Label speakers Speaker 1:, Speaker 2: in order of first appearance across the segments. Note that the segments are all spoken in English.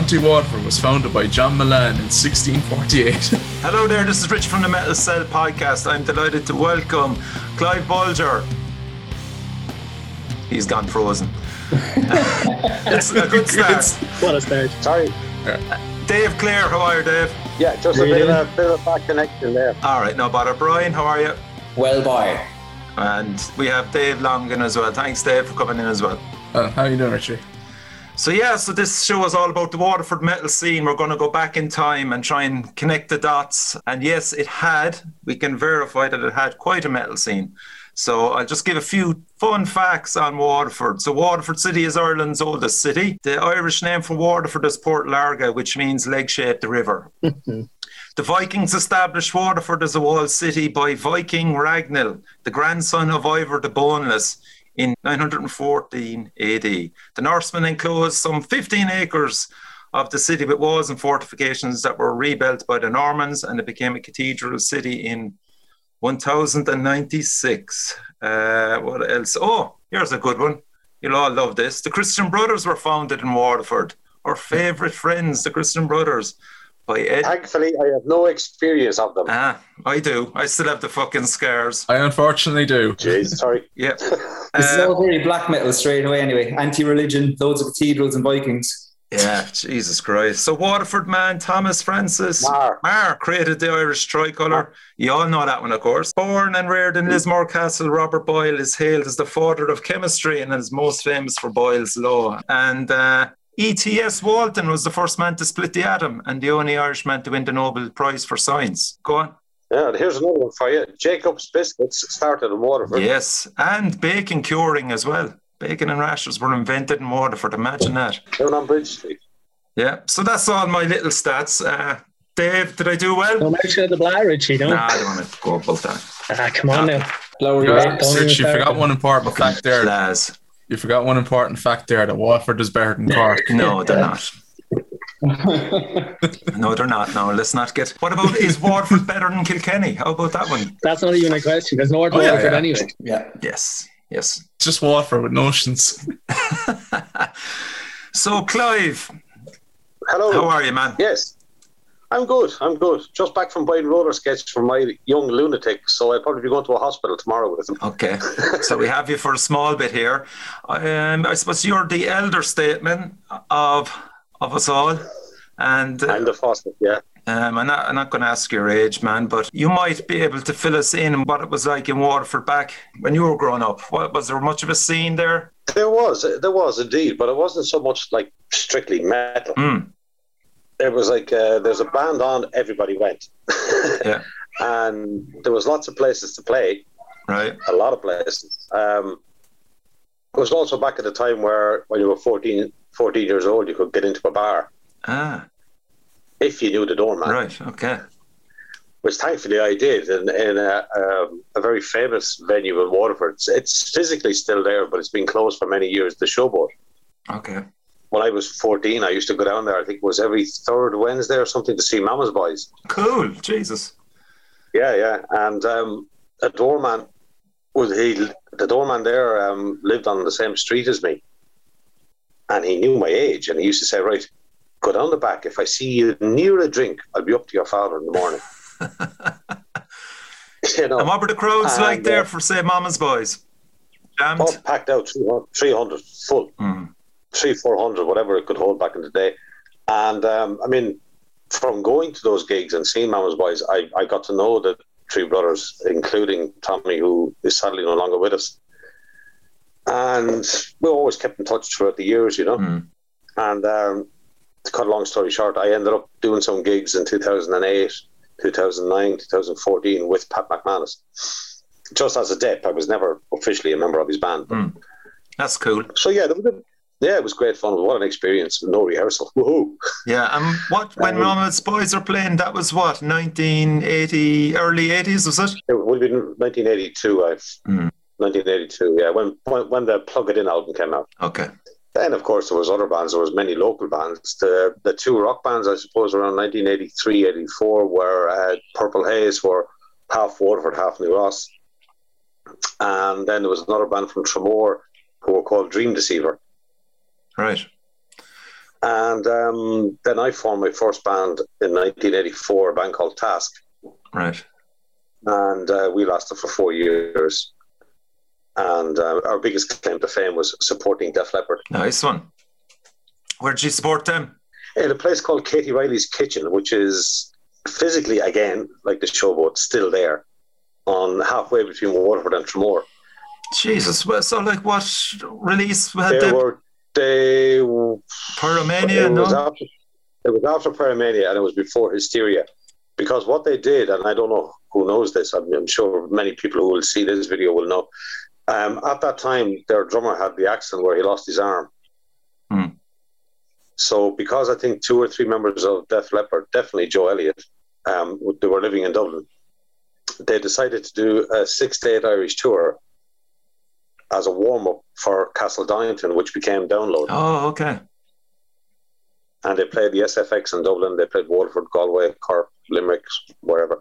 Speaker 1: County Waterford was founded by John Milan in 1648.
Speaker 2: Hello there, this is Rich from the Metal Cell podcast. I'm delighted to welcome Clive Bolger. He's gone frozen. it's a good start.
Speaker 3: What a start.
Speaker 4: Sorry.
Speaker 2: Dave Cleere, how are you, Dave?
Speaker 4: Yeah, just a bit of a, bit of a bad connection there.
Speaker 2: All right, no bother. Brian, how are you?
Speaker 5: Well, boy.
Speaker 2: And we have Dave Longan as well. Thanks, Dave, for coming in as well.
Speaker 1: Uh, how are you doing, Richie?
Speaker 2: So yeah, so this show is all about the Waterford metal scene. We're going to go back in time and try and connect the dots. And yes, it had. We can verify that it had quite a metal scene. So I'll just give a few fun facts on Waterford. So Waterford City is Ireland's oldest city. The Irish name for Waterford is Port Láirge, which means leg shaped the river. Mm-hmm. the Vikings established Waterford as a walled city by Viking Ragnall, the grandson of Ivar the Boneless, in 914 AD. The Norsemen enclosed some 15 acres of the city with walls and fortifications that were rebuilt by the Normans, and it became a cathedral city in 1096. Uh, what else? Oh, here's a good one. You'll all love this. The Christian Brothers were founded in Waterford. Our favourite friends, the Christian Brothers, by Ed.
Speaker 4: Thankfully, I have no experience of them.
Speaker 2: Ah, I do. I still have the fucking scars.
Speaker 1: I unfortunately do.
Speaker 4: Jeez, sorry.
Speaker 2: Yeah.
Speaker 5: This is
Speaker 2: Uh,
Speaker 5: all very black metal straight away, anyway. Anti religion, loads of cathedrals and Vikings.
Speaker 2: Yeah, Jesus Christ. So Waterford man Thomas Francis
Speaker 4: Meagher.
Speaker 2: Meagher created the Irish tricolour. You all know that one, of course. Born and reared in Lismore Castle, Robert Boyle is hailed as the father of chemistry and is most famous for Boyle's law. And uh, E.T.S. Walton was the first man to split the atom and the only Irishman to win the Nobel Prize for Science. Go on.
Speaker 4: Yeah, here's another one for you. Jacob's Biscuits started in Waterford.
Speaker 2: Yes, and bacon curing as well. Bacon and rashers were invented in Waterford. Imagine that.
Speaker 4: Down on Bridge Street.
Speaker 2: Yeah, so that's all my little stats. Uh, Dave, did I do well?
Speaker 3: Don't mention the blah, Richie, don't.
Speaker 2: Nah, I don't want to go about that.
Speaker 3: Ah, come on now.
Speaker 5: Lower
Speaker 1: You,
Speaker 5: your
Speaker 3: Don't even
Speaker 1: Rich, you forgot one important fact there.
Speaker 2: Lads.
Speaker 1: You forgot one important fact there that Waterford is better than Cork.
Speaker 2: No, they're not. No, they're not. No, let's not get. What about is Waterford better than Kilkenny? How about that one?
Speaker 3: That's not even a question. There's no
Speaker 1: Oh, yeah,
Speaker 3: Waterford
Speaker 1: yeah.
Speaker 3: anyway.
Speaker 5: yeah.
Speaker 2: Yes, yes.
Speaker 1: Just Waterford with notions.
Speaker 2: so, Clive,
Speaker 4: Hello.
Speaker 2: how are you, man?
Speaker 4: Yes. I'm good. I'm good. Just back from buying roller skates for my young lunatic, so I'll probably be going to a hospital tomorrow with him.
Speaker 2: Okay, so we have you for a small bit here. Um, I suppose you're the elder statement of of us all, and uh,
Speaker 4: I'm the faucet, yeah.
Speaker 2: Um, I'm not, I'm not going to ask your age, man, but you might be able to fill us in on what it was like in Waterford back when you were growing up. What, was there much of a scene there?
Speaker 4: There was, there was indeed, but it wasn't so much like strictly metal.
Speaker 2: Mm,
Speaker 4: It was like uh, there's a band on, everybody went.
Speaker 2: yeah,
Speaker 4: and there was lots of places to play,
Speaker 2: right.
Speaker 4: a lot of places. Um, it was also back at the time where when you were 14, 14 years old, you could get into a bar
Speaker 2: Ah,
Speaker 4: if you knew the doorman,
Speaker 2: right. Okay.
Speaker 4: which thankfully I did in, in a, um, a very famous venue in Waterford. It's, it's physically still there, but it's been closed for many years, the Showboat.
Speaker 2: Okay.
Speaker 4: When I was 14, I used to go down there, I think it was every third Wednesday or something to see Mama's Boys.
Speaker 2: Cool. Jesus.
Speaker 4: Yeah, yeah. And um, a doorman was he the doorman there um, lived on the same street as me. And he knew my age and he used to say, Right, go down the back. If I see you near a drink, I'll be up to your father in the morning. you know,
Speaker 2: And what were the crowds
Speaker 4: And,
Speaker 2: like there
Speaker 4: uh,
Speaker 2: for, say, Mama's Boys? Jammed?
Speaker 4: packed out 300, 300 full,
Speaker 2: Mm.
Speaker 4: Three, 400, whatever it could hold back in the day. And um, I mean, from going to those gigs and seeing Mama's Boys, I, I got to know the three brothers, including Tommy, who is sadly no longer with us. And we always kept in touch throughout the years, you know.
Speaker 2: Mm.
Speaker 4: And um, to cut a long story short, I ended up doing some gigs in 2008, 2009, 2014 with Pat McManus. Just as a dep, I was never officially a member of his band. but-
Speaker 2: That's cool.
Speaker 4: so yeah, there was a, yeah, it was great fun. What an experience! No rehearsal. Woohoo!
Speaker 2: Yeah. And what, when
Speaker 4: Um,
Speaker 2: Mama's Boys are playing, that was what, 1980, early 80s, was it?
Speaker 4: It would have been 1982. I've
Speaker 2: Mm.
Speaker 4: 1982. Yeah, when when, when the Plug It In album came out.
Speaker 2: Okay.
Speaker 4: Then, of course, there was other bands. There was many local bands. The the two rock bands, I suppose, around 1983, 84, were uh, Purple Haze, were half Waterford, half New Ross. And then there was another band from Tramore who were called Dream Deceiver.
Speaker 2: Right.
Speaker 4: And um, then I formed my first band in 1984, a band called Tasc,
Speaker 2: Right.
Speaker 4: and uh, we lasted for four years. And uh, our biggest claim to fame was supporting Def Leppard
Speaker 2: Nice one. Where did you support them?
Speaker 4: in a place called Katie Riley's Kitchen, which is physically, again, like the showboat, still there on halfway between Waterford and Tramore.
Speaker 2: Jesus. Well, so, like, what release had
Speaker 4: They
Speaker 2: they?
Speaker 4: were, they,
Speaker 2: Pyromania,
Speaker 4: it was
Speaker 2: no?
Speaker 4: after it was after Pyromania and it was before Hysteria. Because what they did, and I don't know who knows this, I'm, I'm sure many people who will see this video will know. Um, at that time, their drummer had the accident where he lost his arm.
Speaker 2: Hmm.
Speaker 4: So, because I think two or three members of Def Leppard, definitely Joe Elliott, um, they were living in Dublin, they decided to do a six date Irish tour as a warm up for Castle Donington, which became Download
Speaker 2: Oh, okay.
Speaker 4: and they played the SFX in Dublin. They played Waterford, Galway, Cork, Limerick, wherever.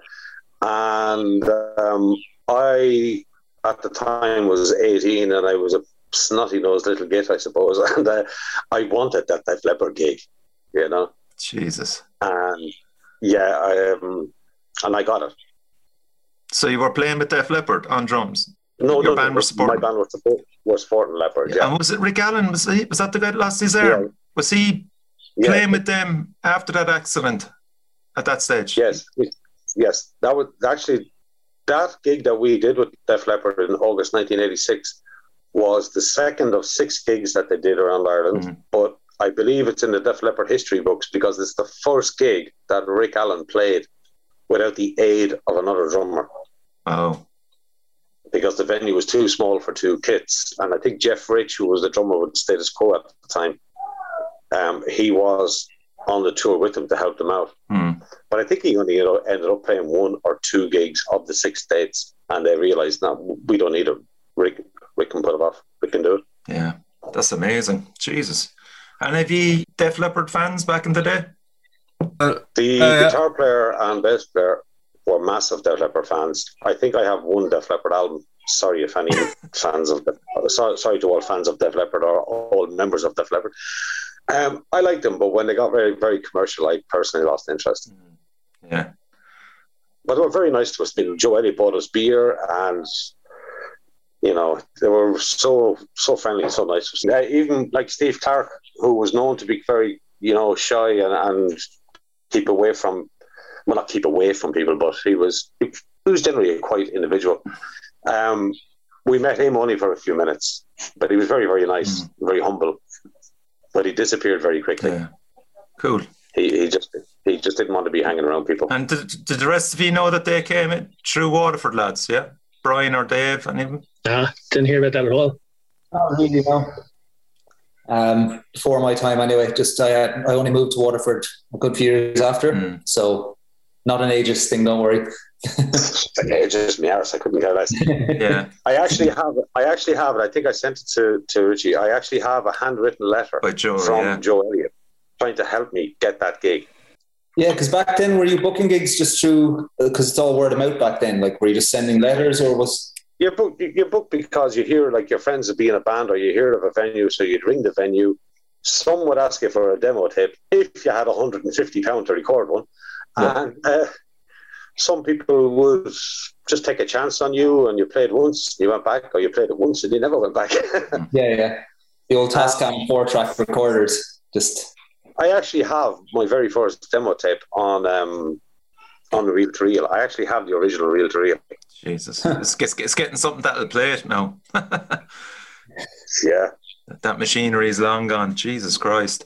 Speaker 4: And um, I, at the time, was 18 and I was a snotty nosed little git, I suppose. And uh, I wanted that Def Leppard gig, you know.
Speaker 2: Jesus.
Speaker 4: And yeah, I, um, and I got it.
Speaker 2: So you were playing with Def Leppard on drums.
Speaker 4: No,
Speaker 2: Your
Speaker 4: no,
Speaker 2: band
Speaker 4: no,
Speaker 2: was supporting?
Speaker 4: My band was, support, was supporting Leppard, yeah.
Speaker 2: And was it Rick Allen? Was he? Was that the guy that lost his arm?
Speaker 4: Yeah.
Speaker 2: Was he
Speaker 4: yeah.
Speaker 2: playing with them after that accident? At that stage?
Speaker 4: Yes, yes. That was actually that gig that we did with Def Leppard in August 1986 was the second of six gigs that they did around Ireland.
Speaker 2: Mhm.
Speaker 4: But I believe it's in the Def Leppard history books because it's the first gig that Rick Allen played without the aid of another drummer
Speaker 2: Oh,
Speaker 4: because the venue was too small for two kits. And I think Jeff Rich, who was the drummer with Status Quo at the time, um, he was on the tour with them to help them out.
Speaker 2: hmm.
Speaker 4: But I think he only you know, ended up playing one or two gigs of the six dates, and they realised now we don't need him. Rick, Rick can put it off. We can do it.
Speaker 2: yeah. That's amazing. Jesus. And have you Def Leppard fans back in the day?
Speaker 4: The
Speaker 1: Uh,
Speaker 4: guitar player and bass player were massive Def Leppard fans. I think I have one Def Leppard album. Sorry if any fans of the, sorry, sorry to all fans of Def Leppard or all members of Def Leppard. Um, I liked them, but when they got very very commercial, I personally lost interest.
Speaker 2: Yeah.
Speaker 4: but they were very nice to us. I mean, Joe Elliott bought us beer, and you know they were so so friendly and so nice. to. Uh, even like Steve Clark, who was known to be very you know shy and, and keep away from well not keep away from people, but he was he was generally a quiet individual. Um, we met him only for a few minutes, but he was very very nice, very humble. But he disappeared very quickly.
Speaker 2: Yeah. Cool.
Speaker 4: He, he just he just didn't want to be hanging around people.
Speaker 2: And did, did the rest of you know that they came in through Waterford lads? Yeah. Brian or Dave? Any of them?
Speaker 3: Nah, didn't hear about that at all.
Speaker 5: Not really, no. Um, before my time, anyway. Just I, I only moved to Waterford a good few years after,
Speaker 2: Mm.
Speaker 5: so not an ageist thing. Don't worry.
Speaker 4: It's just me, Aris. I couldn't care less.
Speaker 2: Yeah.
Speaker 4: I actually have. I actually have it. I think I sent it to, to Richie. I actually have a handwritten letter
Speaker 2: Joe.
Speaker 4: from
Speaker 2: yeah.
Speaker 4: Joe Elliott trying to help me get that gig.
Speaker 5: Yeah, because back then, were you booking gigs just through? Uh, because it's all word of mouth back then. Like, were you just sending letters, or was?
Speaker 4: You book you book because you hear like your friends would be in a band or you hear of a venue, so you'd ring the venue. Some would ask you for a demo tape if you had 150 pound to record one,
Speaker 5: Yeah.
Speaker 4: and uh, some people would just take a chance on you, and you played once, and you went back, or you played it once and you never went back.
Speaker 5: Yeah, yeah. The old Tascam four track recorders. Just
Speaker 4: I actually have my very first demo tape on um, on reel to reel. I actually have the original reel to reel.
Speaker 2: Jesus. it's, it's, it's getting something that'll play it now.
Speaker 4: Yeah,
Speaker 2: that machinery is long gone. Jesus Christ.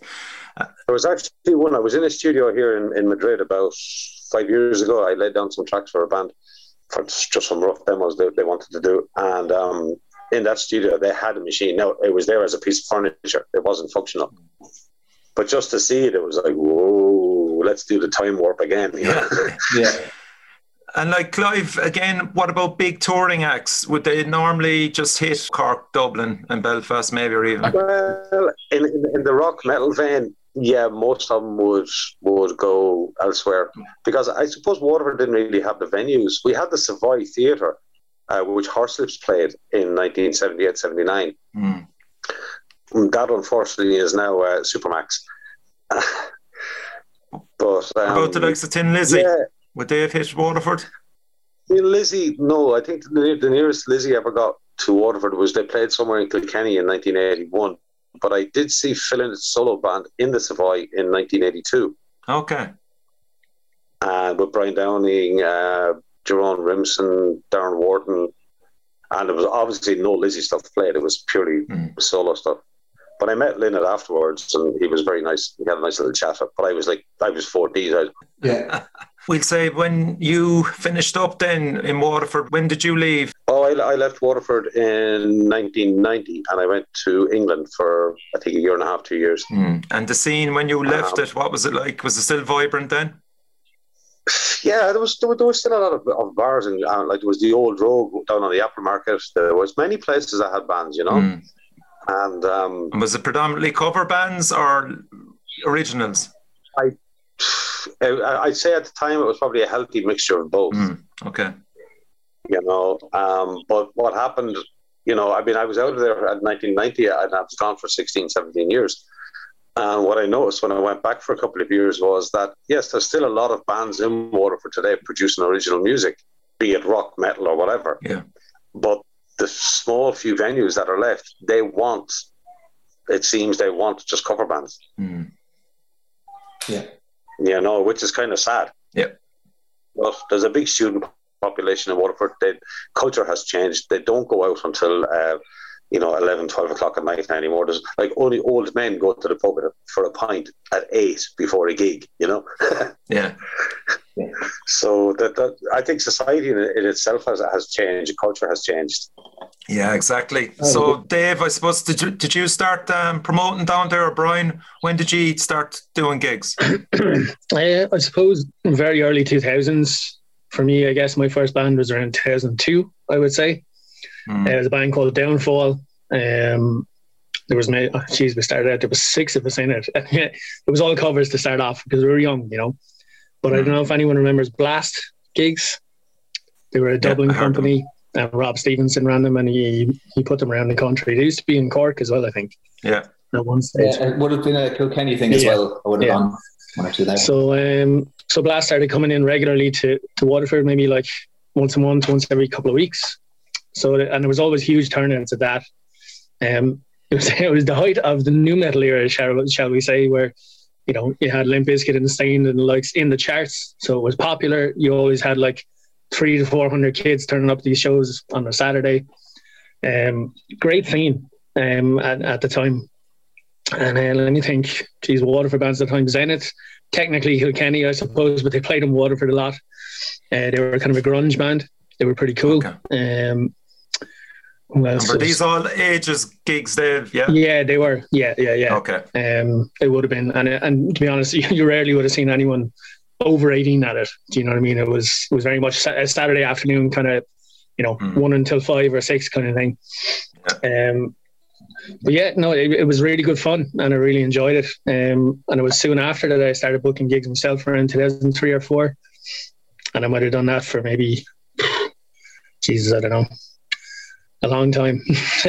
Speaker 4: There was actually one. I was in a studio here in, in Madrid about five years ago. I laid down some tracks for a band for just some rough demos they, they wanted to do, and um, in that studio they had a machine. Now it was there as a piece of furniture. It wasn't functional. But just to see it, it was like, whoa, let's do the time warp again. know?
Speaker 5: yeah.
Speaker 2: And like Clive, again, what about big touring acts? Would they normally just hit Cork, Dublin, and Belfast, maybe, or even?
Speaker 4: Well, in, in, in the rock metal vein, yeah, most of them would would go elsewhere because I suppose Waterford didn't really have the venues. We had the Savoy Theatre, uh, which Horslips played in 1978 79.
Speaker 2: Hmm.
Speaker 4: That unfortunately is now uh, Supermac's. but um,
Speaker 2: About the likes of Thin Lizzy,
Speaker 4: yeah,
Speaker 2: would they have hit Waterford?
Speaker 4: I mean, Lizzy, no, I think the, the nearest Lizzy ever got to Waterford was they played somewhere in Kilkenny in 1981. But I did see Phil Lynott's solo band in the Savoy in 1982
Speaker 2: Okay.
Speaker 4: uh, with Brian Downey, uh, Jerome Rimson, Darren Wharton. And it was obviously no Lizzy stuff played, it was purely
Speaker 2: Mm.
Speaker 4: solo stuff. But I met Lynott afterwards and he was very nice. We had a nice little chat. But I was like, I was 14. I,
Speaker 5: Yeah.
Speaker 2: We'll say when you finished up then in Waterford, when did you leave?
Speaker 4: Oh, I, I left Waterford in 1990 and I went to England for, I think, a year and a half, two years.
Speaker 2: And the scene when you left
Speaker 4: Um,
Speaker 2: it, what was it like? Was it still vibrant then?
Speaker 4: Yeah, there was there, was- there was still a lot of, of bars and uh, like there was the old Rogue down on the Apple Market. There was many places that had bands, you know,
Speaker 2: Mm.
Speaker 4: and um,
Speaker 2: And was it predominantly cover bands or originals?
Speaker 4: I, I'd say at the time it was probably a healthy mixture of both.
Speaker 2: Mm. Okay.
Speaker 4: you know. Um, but what happened, you know, I mean, I was out of there at 1990 and I was gone for 16, 17 years. And what I noticed when I went back for a couple of years was that, yes, there's still a lot of bands in Waterford today producing original music, be it rock, metal, or whatever.
Speaker 2: Yeah.
Speaker 4: But the small few venues that are left, they want, it seems they want just cover bands,
Speaker 2: Mm.
Speaker 5: Yeah.
Speaker 4: You know, which is kind of sad.
Speaker 2: Yeah.
Speaker 4: But there's a big student population in Waterford. The culture has changed. They don't go out until uh, you know 11, 12 o'clock at night anymore. There's like only old men go to the pub for a pint at eight before a gig. You know,
Speaker 2: Yeah.
Speaker 4: so that, that I think society in, in itself has has changed. Culture has changed.
Speaker 2: Yeah, exactly.
Speaker 5: Oh,
Speaker 2: So, Dave, I suppose did you, did you start um, promoting down there, or Brian? When did you start doing gigs?
Speaker 3: Uh, I suppose very early 2000s. For me, I guess my first band was around 2002, I would say.
Speaker 2: Mm.
Speaker 3: Uh, it was a band called Downfall. Um, there was, ma- oh, geez, we started out, there was six of us in it. it was all covers to start off because we were young, you know. But I don't know if anyone remembers Blast gigs. They were a Dublin
Speaker 2: I heard them.
Speaker 3: company. And Rob Stevenson ran them and he, he put them around the country. They used to be in Cork as well, I think,
Speaker 2: Yeah.
Speaker 3: at one stage.
Speaker 5: Yeah, it would have been a Kilkenny thing as well. I would have
Speaker 3: Yeah.
Speaker 5: gone one or two there.
Speaker 3: So um, so Blast started coming in regularly to to Waterford, maybe like once a month, once every couple of weeks. So and there was always huge turnouts at that. Um, it was it was the height of the new metal era, shall, shall we say, where you know you had Limp Bizkit and Staind and the likes in the charts. So it was popular. You always had like three to four hundred kids turning up these shows on a Saturday. Um, great scene um, at, at the time. And uh, let me think. Geez, Waterford bands at the time. Zenith, technically Kilkenny, I suppose, but they played in Waterford a lot. Uh, they were kind of a grunge band. They were pretty cool.
Speaker 2: Okay.
Speaker 3: Um,
Speaker 2: And were these all ages gigs, Dave? Yeah.
Speaker 3: yeah, they were. Yeah, yeah, yeah.
Speaker 2: Okay.
Speaker 3: Um, it would have been, and and to be honest, you, rarely would have seen anyone over eighteen at it. Do you know what I mean? It was it was very much a Saturday afternoon kind of, you know,
Speaker 2: Mm.
Speaker 3: one until five or six kind of thing. Um, but yeah, no, it, it was really good fun, and I really enjoyed it. Um, and it was soon after that I started booking gigs myself around two thousand three or four, and I might have done that for maybe, Jesus, I don't know, a long time.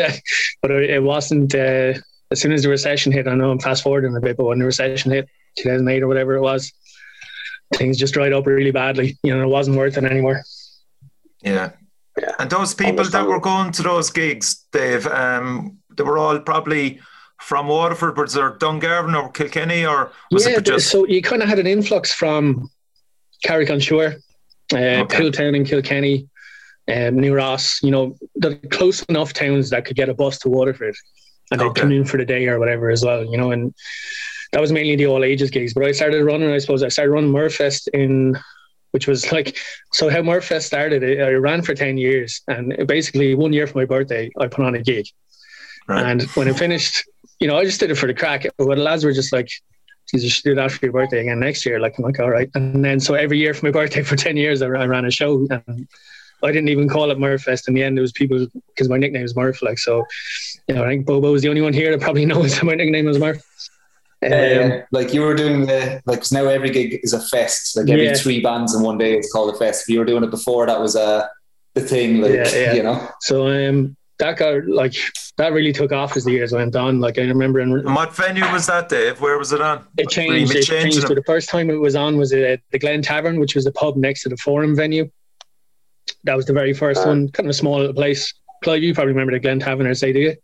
Speaker 3: but it, it wasn't. Uh, as soon as the recession hit, I know I'm fast forwarding a bit, but when the recession hit, 2008 or whatever it was, things just dried up really badly. You know, it wasn't worth it anymore.
Speaker 2: Yeah.
Speaker 4: Yeah.
Speaker 2: And those people that were going to those gigs, Dave, um, they were all probably from Waterford, was there Dungarvan or Kilkenny, or was
Speaker 3: yeah,
Speaker 2: it just
Speaker 3: so you kind of had an influx from Carrick on Suir, uh,
Speaker 2: Okay.
Speaker 3: Piltown and Kilkenny, um, New Ross. You know, the close enough towns that could get a bus to Waterford, and they'd
Speaker 2: Okay.
Speaker 3: come in for the day or whatever as well. You know, and that was mainly the all ages gigs. But I started running. I suppose I started running Murphfest in. Which was like so. How Murphfest started, it, I ran for ten years, and basically one year for my birthday, I put on a gig.
Speaker 2: Right.
Speaker 3: And when it finished, you know, I just did it for the crack. But the lads were just like, you should do that for your birthday again next year. Like, I'm like, all right. And then so every year for my birthday for 10 years, I, I ran a show. And I didn't even call it Murphfest. In the end, it was people, because my nickname is Murph. Like, so, you know, I think Bobo was the only one here that probably knows my nickname was Murph. Um,
Speaker 5: Yeah, like you were doing the like 'cause now every gig is a fest. Like every
Speaker 3: Yeah.
Speaker 5: three bands in one day, it's called a fest. If you were doing it before, that was uh, the thing. Like
Speaker 3: Yeah, yeah.
Speaker 5: you know,
Speaker 3: So um, that got like that really took off as the years went on. Like I remember, in,
Speaker 2: And what venue was that, Dave? Where was it on?
Speaker 3: it changed.
Speaker 2: It
Speaker 3: It
Speaker 2: changed
Speaker 3: changed. So the first time it was on was at the Glen Tavern, which was the pub next to the Forum venue. That was the very first
Speaker 4: Ah.
Speaker 3: one. Kind of a small little place. Clive, you probably remember the Glen Tavern, or say, do you?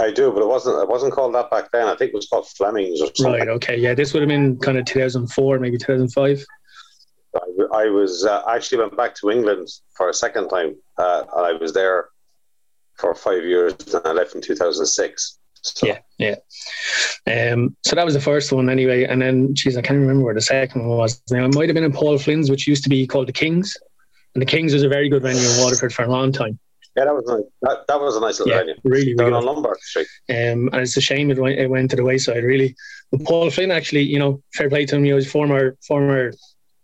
Speaker 4: I do, but it wasn't. It wasn't called that back then. I think it was called Fleming's or something.
Speaker 3: Right. Okay. Yeah, this would have been kind of 2004, maybe 2005.
Speaker 4: I, I was uh, actually went back to England for a second time, uh, and I was there for five years, and I left in two thousand six. So,
Speaker 3: Yeah, yeah. Um, so that was the first one anyway, and then, geez, I can't remember where the second one was. Now it might have been in Paul Flynn's, which used to be called the Kings, and the Kings was a very good venue in Waterford for a long time.
Speaker 4: yeah, that was nice. That, that was a nice little
Speaker 3: Yeah,
Speaker 4: venue.
Speaker 3: really,
Speaker 4: Down
Speaker 3: really
Speaker 4: on. Lombard Street.
Speaker 3: Um, and it's a shame it went, it went to the wayside, really. But Paul Flynn, actually, you know, fair play to him. He was former former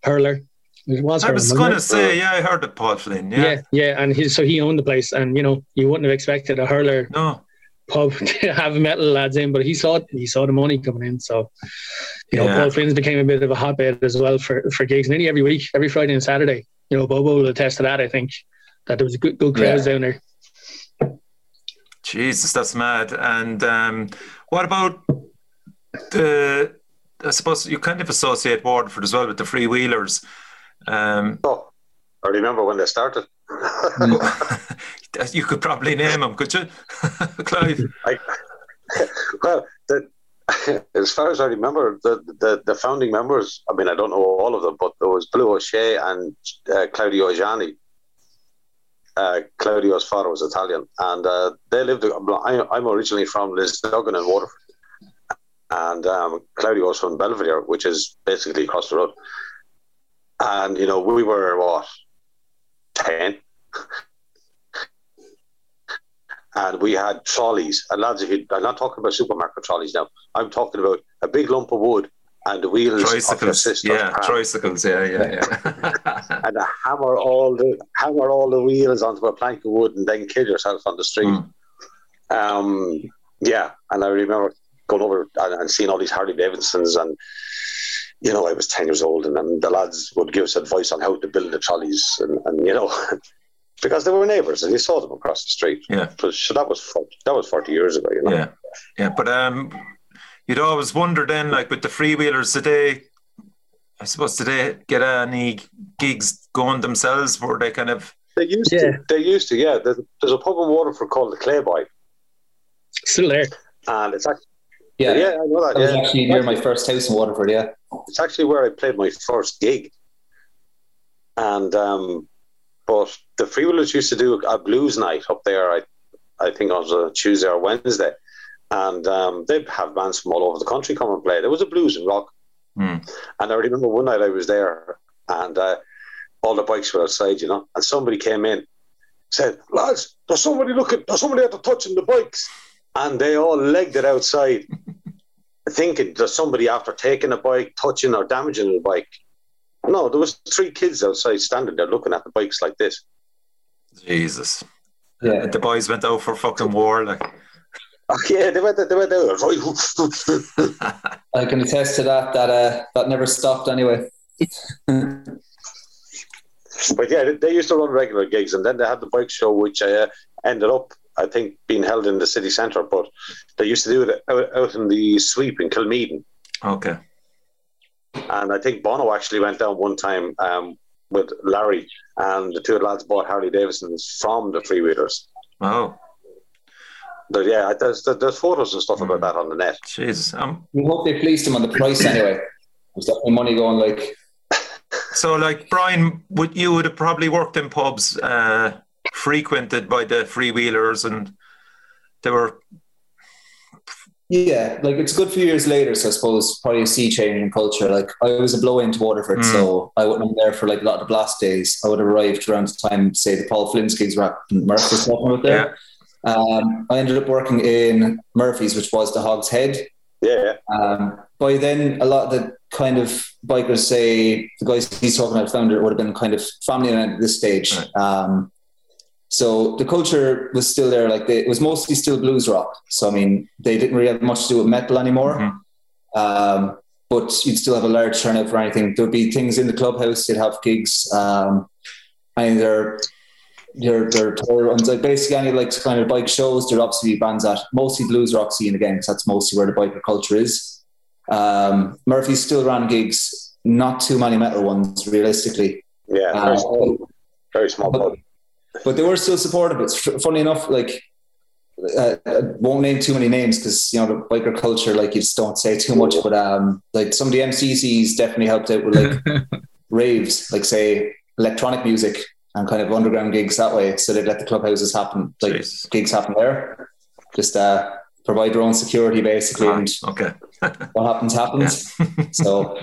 Speaker 3: hurler. He was
Speaker 2: I
Speaker 3: hurling,
Speaker 2: was going to say, yeah, I heard of Paul Flynn. Yeah.
Speaker 3: yeah, yeah, and he, so he owned the place, and you know, you wouldn't have expected a hurler
Speaker 2: No.
Speaker 3: pub to have metal lads in, but he saw he saw the money coming in. So, you know,
Speaker 2: Yeah.
Speaker 3: Paul Flynn's became a bit of a hotbed as well for, for gigs. Nearly every week, every Friday and Saturday. You know, Bobo will attest to that. I think that there was a good good crowds down there.
Speaker 2: Jesus, that's mad. And um, what about the? I suppose you kind of associate Waterford as well with the freewheelers. Um,
Speaker 4: Oh, I remember when they started.
Speaker 2: you could probably name them, could you, Clive?
Speaker 4: well, the, as far as I remember, the, the the founding members. I mean, I don't know all of them, but there was Blue O'Shea and uh, Claudio Gianni. Uh, Claudio's father was Italian, and uh, they lived. I, I'm originally from Lisduggan in Waterford, and um, was from Belvedere, which is basically across the road. And you know, we were what ten, and we had trolleys. And lads, if you, I'm not talking about supermarket trolleys now. I'm talking about a big lump of wood and the wheels of
Speaker 2: Tricycles,
Speaker 4: sister's
Speaker 2: yeah, tricycles, yeah, yeah, yeah.
Speaker 4: and a hammer all the hammer all the wheels onto a plank of wood and then kill yourself on the street.
Speaker 2: Mm.
Speaker 4: Um, yeah, and I remember going over and, and seeing all these Harley Davidsons, and you know, I was ten years old, and, then the lads would give us advice on how to build the trolleys, and, and you know, because they were neighbours and you saw them across the street.
Speaker 2: Yeah.
Speaker 4: So that was 40, that was forty years ago, you know.
Speaker 2: yeah, yeah. But um, you'd always wonder then, like with the freewheelers, did they? I suppose did they get any gigs going themselves? Were they kind of?
Speaker 4: They used
Speaker 3: Yeah.
Speaker 4: to. They used to. Yeah. There's, there's a pub in Waterford called the Clayboy,
Speaker 3: Still there.
Speaker 4: and it's actually
Speaker 5: Yeah,
Speaker 4: yeah, I know that.
Speaker 5: that was actually near my first house in Waterford. Yeah,
Speaker 4: it's actually where I played my first gig. And um, but the freewheelers used to do a blues night up there. I I think on a Tuesday or Wednesday, and um, they'd have bands from all over the country come and play. There was a blues and rock,
Speaker 2: Hmm.
Speaker 4: and I remember one night I was there, and uh, all the bikes were outside, you know, and somebody came in, said, "Lads, there's somebody looking, there's somebody out there touching the bikes," and they all legged it outside thinking there's somebody after taking a bike, touching or damaging the bike. No, there was three kids outside standing there looking at the bikes like this.
Speaker 2: Jesus.
Speaker 5: yeah.
Speaker 2: The boys went out for fucking war, like.
Speaker 4: Oh, yeah, they went they went out.
Speaker 5: I can attest to that. That uh, that never stopped anyway.
Speaker 4: but yeah, they, they used to run regular gigs, and then they had the bike show, which uh, ended up, I think, being held in the city centre. But they used to do it out, out in the sweep in Kilmeaden,
Speaker 2: Okay.
Speaker 4: And I think Bono actually went down one time um, with Larry, and the two lads bought Harley Davidsons from the freewheelers.
Speaker 2: Oh,
Speaker 4: But yeah, there's, there's photos and stuff about that on the net.
Speaker 2: Jesus. Um.
Speaker 5: We hope they pleased him on the price anyway. There's definitely money going like
Speaker 2: So, like Brian, would you would have probably worked in pubs uh, frequented by the freewheelers, and they were
Speaker 5: Yeah, like it's a good few years later, so I suppose probably a sea change in culture. Like I was a blow into Waterford,
Speaker 2: Mm.
Speaker 5: so I wouldn't have been there for like a lot of the blast days. I would have arrived around the time, say, the Paul were happening, Murph was talking about there. Um, I ended up working in Murphy's, which was the Hog's Head.
Speaker 4: Yeah,
Speaker 5: Um, by then, a lot of the kind of bikers say the guys he's talking about founder it would have been kind of family at this stage.
Speaker 2: Right.
Speaker 5: Um, so the culture was still there. Like they, it was mostly still blues rock. So I mean, they didn't really have much to do with metal anymore.
Speaker 2: Mhm.
Speaker 5: Um, but you'd still have a large turnout for anything. There'd be things in the clubhouse. You'd have gigs. Um, either your their tour runs. Like basically any like kind of bike shows, there'd obviously be bands at mostly blues rock scene again, because that's mostly where the biker culture is. Um, Murphy still ran gigs, not too many metal ones, realistically.
Speaker 4: Yeah, very uh, small. Very small
Speaker 5: but, but, they were still supportive. It's funny enough, like uh, I won't name too many names because you know the biker culture, like you just don't say too much. But um, like some of the MCCs definitely helped out with like raves, like say electronic music and kind of underground gigs that way. So they'd let the clubhouses happen, like Jeez. gigs happen there. Just uh, provide their own security basically.
Speaker 2: Ah, and okay.
Speaker 5: what happens happens. So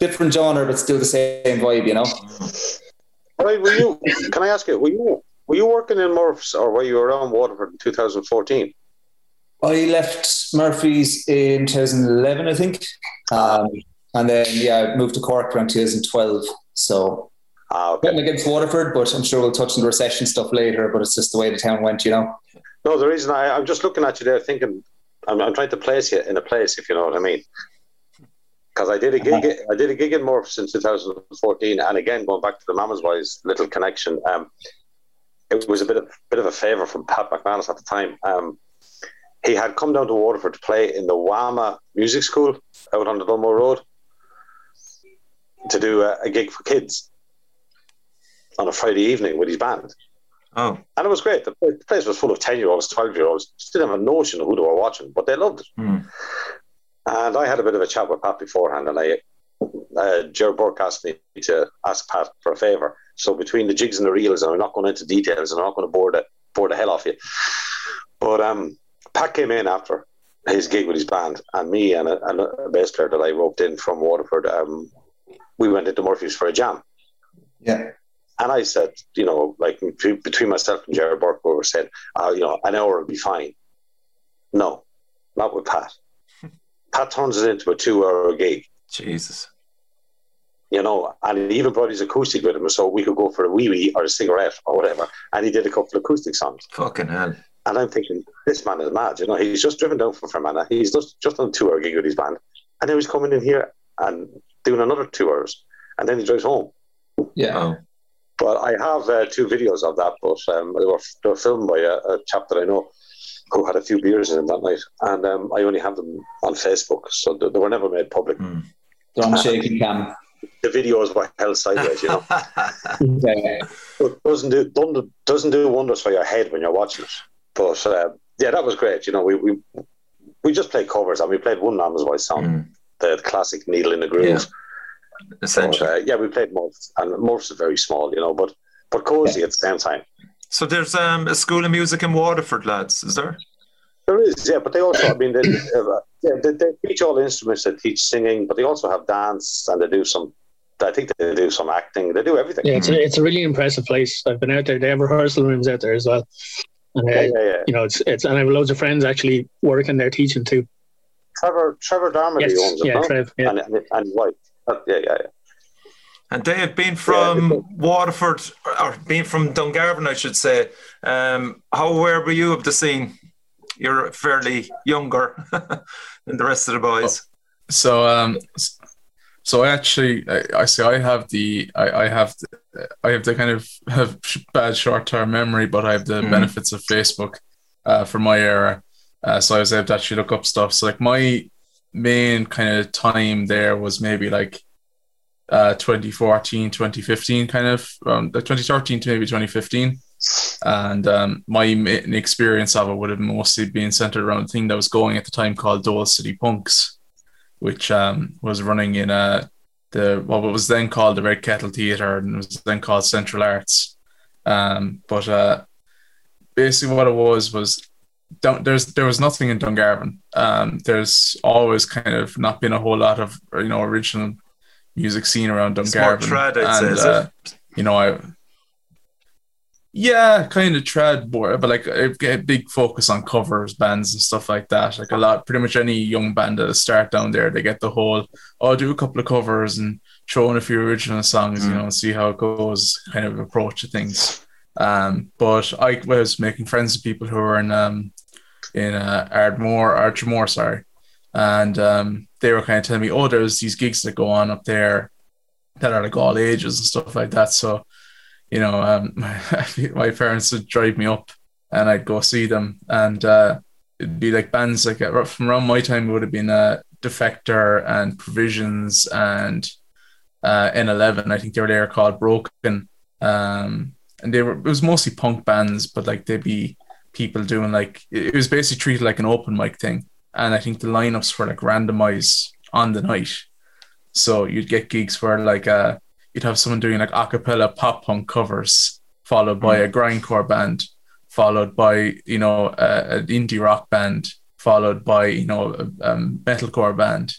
Speaker 5: different genre, but still the same vibe, you know.
Speaker 4: Right, were you? Can I ask you? Were you were you working in Murph's or were you around Waterford in 2014? I
Speaker 5: left Murphy's in 2011, I think, um, and then yeah, I moved to Cork around 2012. So
Speaker 4: Ah, okay.
Speaker 5: against Waterford, but I'm sure we'll touch on the recession stuff later. But it's just the way the town went, you know.
Speaker 4: No, the reason I, I'm just looking at you there, thinking I'm, I'm trying to place you in a place, if you know what I mean. Because I did a gig, uh-huh. I did a gig in Murph's in 2014, and again going back to the Mamas Boys little connection. Um, it was a bit of bit of a favour from Pat McManus at the time. Um, he had come down to Waterford to play in the Wama Music School out on the Dunmore Road to do a, a gig for kids on a Friday evening with his band.
Speaker 2: Oh.
Speaker 4: And it was great. The place was full of 10 year olds, 12 year olds, just didn't have a notion of who they were watching, but they loved it.
Speaker 2: Mm.
Speaker 4: And I had a bit of a chat with Pat beforehand, and I, uh, Jared Burke asked me to ask Pat for a favour. So between the jigs and the reels, and I'm not going into details, and I'm not going to bore the, bore the hell off you. But um, Pat came in after his gig with his band, and me and a, and a bass player that I roped in from Waterford, um, we went into Murphy's for a jam.
Speaker 5: Yeah.
Speaker 4: And I said, you know, like between myself and Jared Burke, we were saying, uh, you know, an hour would be fine. No, not with Pat. Pat turns it into a two hour gig.
Speaker 2: Jesus.
Speaker 4: You know, and he even brought his acoustic with him so we could go for a wee wee or a cigarette or whatever. And he did a couple of acoustic songs.
Speaker 2: Fucking hell.
Speaker 4: And I'm thinking, this man is mad. You know, he's just driven down from Fermanagh. He's just, just on a two hour gig with his band. And now he's coming in here and doing another two hours. And then he drives home.
Speaker 5: Yeah. Oh.
Speaker 4: But I have uh, two videos of that, but um, they, were, they were filmed by a, a, chap that I know who had a few beers in him that night. And um, I only have them on Facebook, so they, they were never made public.
Speaker 5: Mm. Shaky cam.
Speaker 4: The videos were held sideways, you know. yeah. It doesn't do, doesn't do wonders for your head when you're watching it. But uh, yeah, that was great. You know, we, we we just played covers and we played one Mama's Boys song, mm. the classic Needle in the Groove. Yeah
Speaker 2: essentially. But,
Speaker 4: uh, yeah, we played Murph's, and Murph's is very small, you know, but but cozy yeah. at the same time.
Speaker 2: So there's um, a school of music in Waterford, lads, is there?
Speaker 4: There is, yeah, but they also, I mean, they, uh, yeah, they, they teach all the instruments, they teach singing, but they also have dance and they do some I think they do some acting. They do everything.
Speaker 3: Yeah, it's a, it's a really impressive place. I've been out there. They have rehearsal rooms out there as well. And, uh, yeah, yeah, yeah. You know, it's it's and I have loads of friends actually working there teaching too.
Speaker 4: Trevor Trevor Darmody yes, owns it,
Speaker 3: yeah,
Speaker 4: no?
Speaker 3: Trev, yeah.
Speaker 4: and, and, and wife. Uh, yeah, yeah, yeah.
Speaker 2: And Dave, being from yeah, Waterford, or being from Dungarvan, I should say, um, how aware were you of the scene? You're fairly younger than the rest of the boys.
Speaker 1: So, um, so I actually, I, I say I have the, I, I have, the, I have the kind of have bad short-term memory, but I have the mm. benefits of Facebook uh, for my era. Uh, so I was able to actually look up stuff. So like my main kind of time there was maybe like uh, 2014, 2015, kind of um, 2013 to maybe 2015. And um, my experience of it would have mostly been centered around a thing that was going at the time called Dole City Punks, which um, was running in a the what was then called the Red Kettle Theatre and was then called Central Arts. Um, but uh, basically, what it was was don't, there's there was nothing in Dungarvan. Um, there's always kind of not been a whole lot of you know original music scene around Dungarvan.
Speaker 2: Trad, I'd and, say, uh,
Speaker 1: you know, I yeah, kind of trad more, but like a, a big focus on covers, bands, and stuff like that. Like a lot, pretty much any young band that start down there, they get the whole, oh, do a couple of covers and throw in a few original songs, mm. you know, and see how it goes, kind of approach to things. Um, but I was making friends with people who were in um in uh, Ardmore, Ardmore, sorry, and um, they were kind of telling me, oh, there's these gigs that go on up there that are like all ages and stuff like that. So you know, um, my parents would drive me up and I'd go see them. And uh, it'd be like bands like uh, from around my time, it would have been uh, Defector and Provisions and uh, N11. I think they were there called Broken. Um, and they were, it was mostly punk bands, but like they'd be people doing like, it was basically treated like an open mic thing. And I think the lineups were like randomized on the night. So you'd get gigs where like, uh, you'd have someone doing like a cappella pop punk covers, followed by mm. a grindcore band, followed by you know a, an indie rock band, followed by you know a, a metalcore band,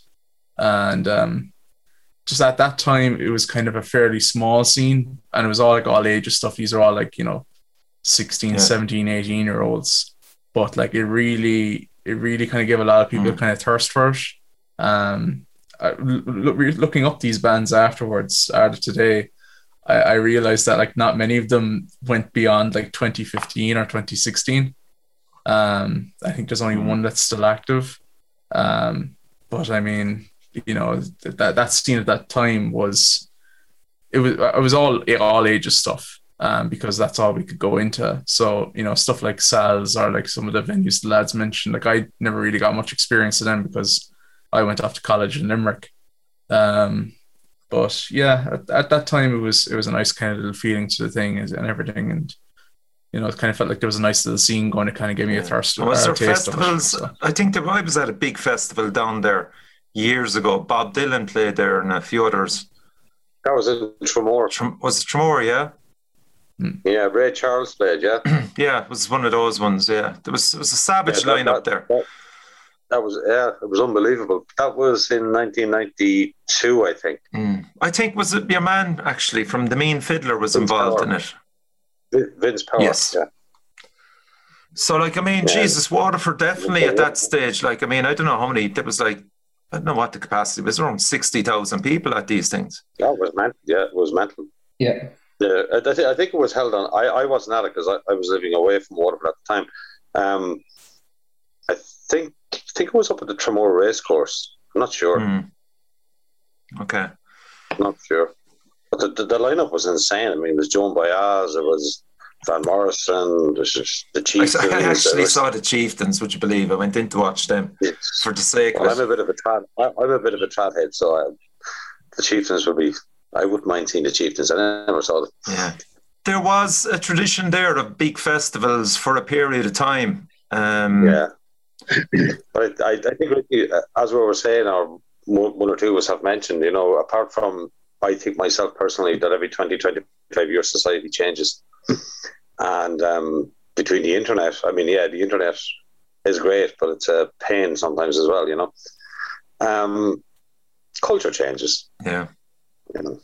Speaker 1: and um, just at that time it was kind of a fairly small scene, and it was all like all ages stuff. These are all like you know 16, yeah. 17, 18 year olds, but like it really it really kind of gave a lot of people mm. kind of thirst for it. Um, look, looking up these bands afterwards out of today, I, I realized that like not many of them went beyond like 2015 or 2016. Um, I think there's only one that's still active. Um, but I mean, you know, that that scene at that time was it was it was all all ages stuff. Um, because that's all we could go into. So, you know, stuff like Sal's or like some of the venues the lads mentioned, like I never really got much experience in them because I went off to college in Limerick. Um, but yeah, at, at, that time it was it was a nice kind of little feeling to the thing and everything, and you know, it kind of felt like there was a nice little scene going to kind of give me a thirst.
Speaker 2: Was there festivals? It, so. I think the I was at a big festival down there years ago. Bob Dylan played there and a few others.
Speaker 4: That was in Tramore.
Speaker 2: was it Tramore? Yeah.
Speaker 4: Hmm. Yeah, Ray Charles played. Yeah.
Speaker 2: yeah, it was one of those ones. Yeah, there was it was a savage yeah, that, lineup that, there. That,
Speaker 4: that was yeah, it was unbelievable. That was in 1992, I think.
Speaker 2: Mm. I think was it your man actually from the Mean Fiddler was Vince involved Power. in
Speaker 4: it. Vince Power. Yes. Yeah.
Speaker 2: So like I mean, yeah. Jesus, Waterford definitely at that stage. Like I mean, I don't know how many. There was like I don't know what the capacity was. Around sixty thousand people at these things.
Speaker 4: That was mental. Yeah, it was mental.
Speaker 5: Yeah.
Speaker 4: The, I, th- I think it was held on. I, I wasn't at it because I, I was living away from Waterford at the time. Um, I think I think it was up at the Tramore Racecourse. I'm not sure.
Speaker 2: Mm. Okay.
Speaker 4: Not sure. But the, the, the, lineup was insane. I mean, it was Joan Baez, it was Van Morrison, the Chieftains.
Speaker 2: I actually was, saw the Chieftains, would you believe? I went in to watch them for the sake
Speaker 4: well, I'm a bit of a trad, I'm a bit of a trad head, so I, the Chieftains would be, I wouldn't mind seeing the Chieftains. I never saw them.
Speaker 2: Yeah. There was a tradition there of big festivals for a period of time. Um,
Speaker 4: yeah but I, I think, uh, as we were saying, or one or two of us have mentioned, you know, apart from, I think myself personally, that every 20, 25 years society changes. and um, between the internet, I mean, yeah, the internet is great, but it's a pain sometimes as well, you know. Um, culture changes.
Speaker 2: Yeah.
Speaker 4: You know.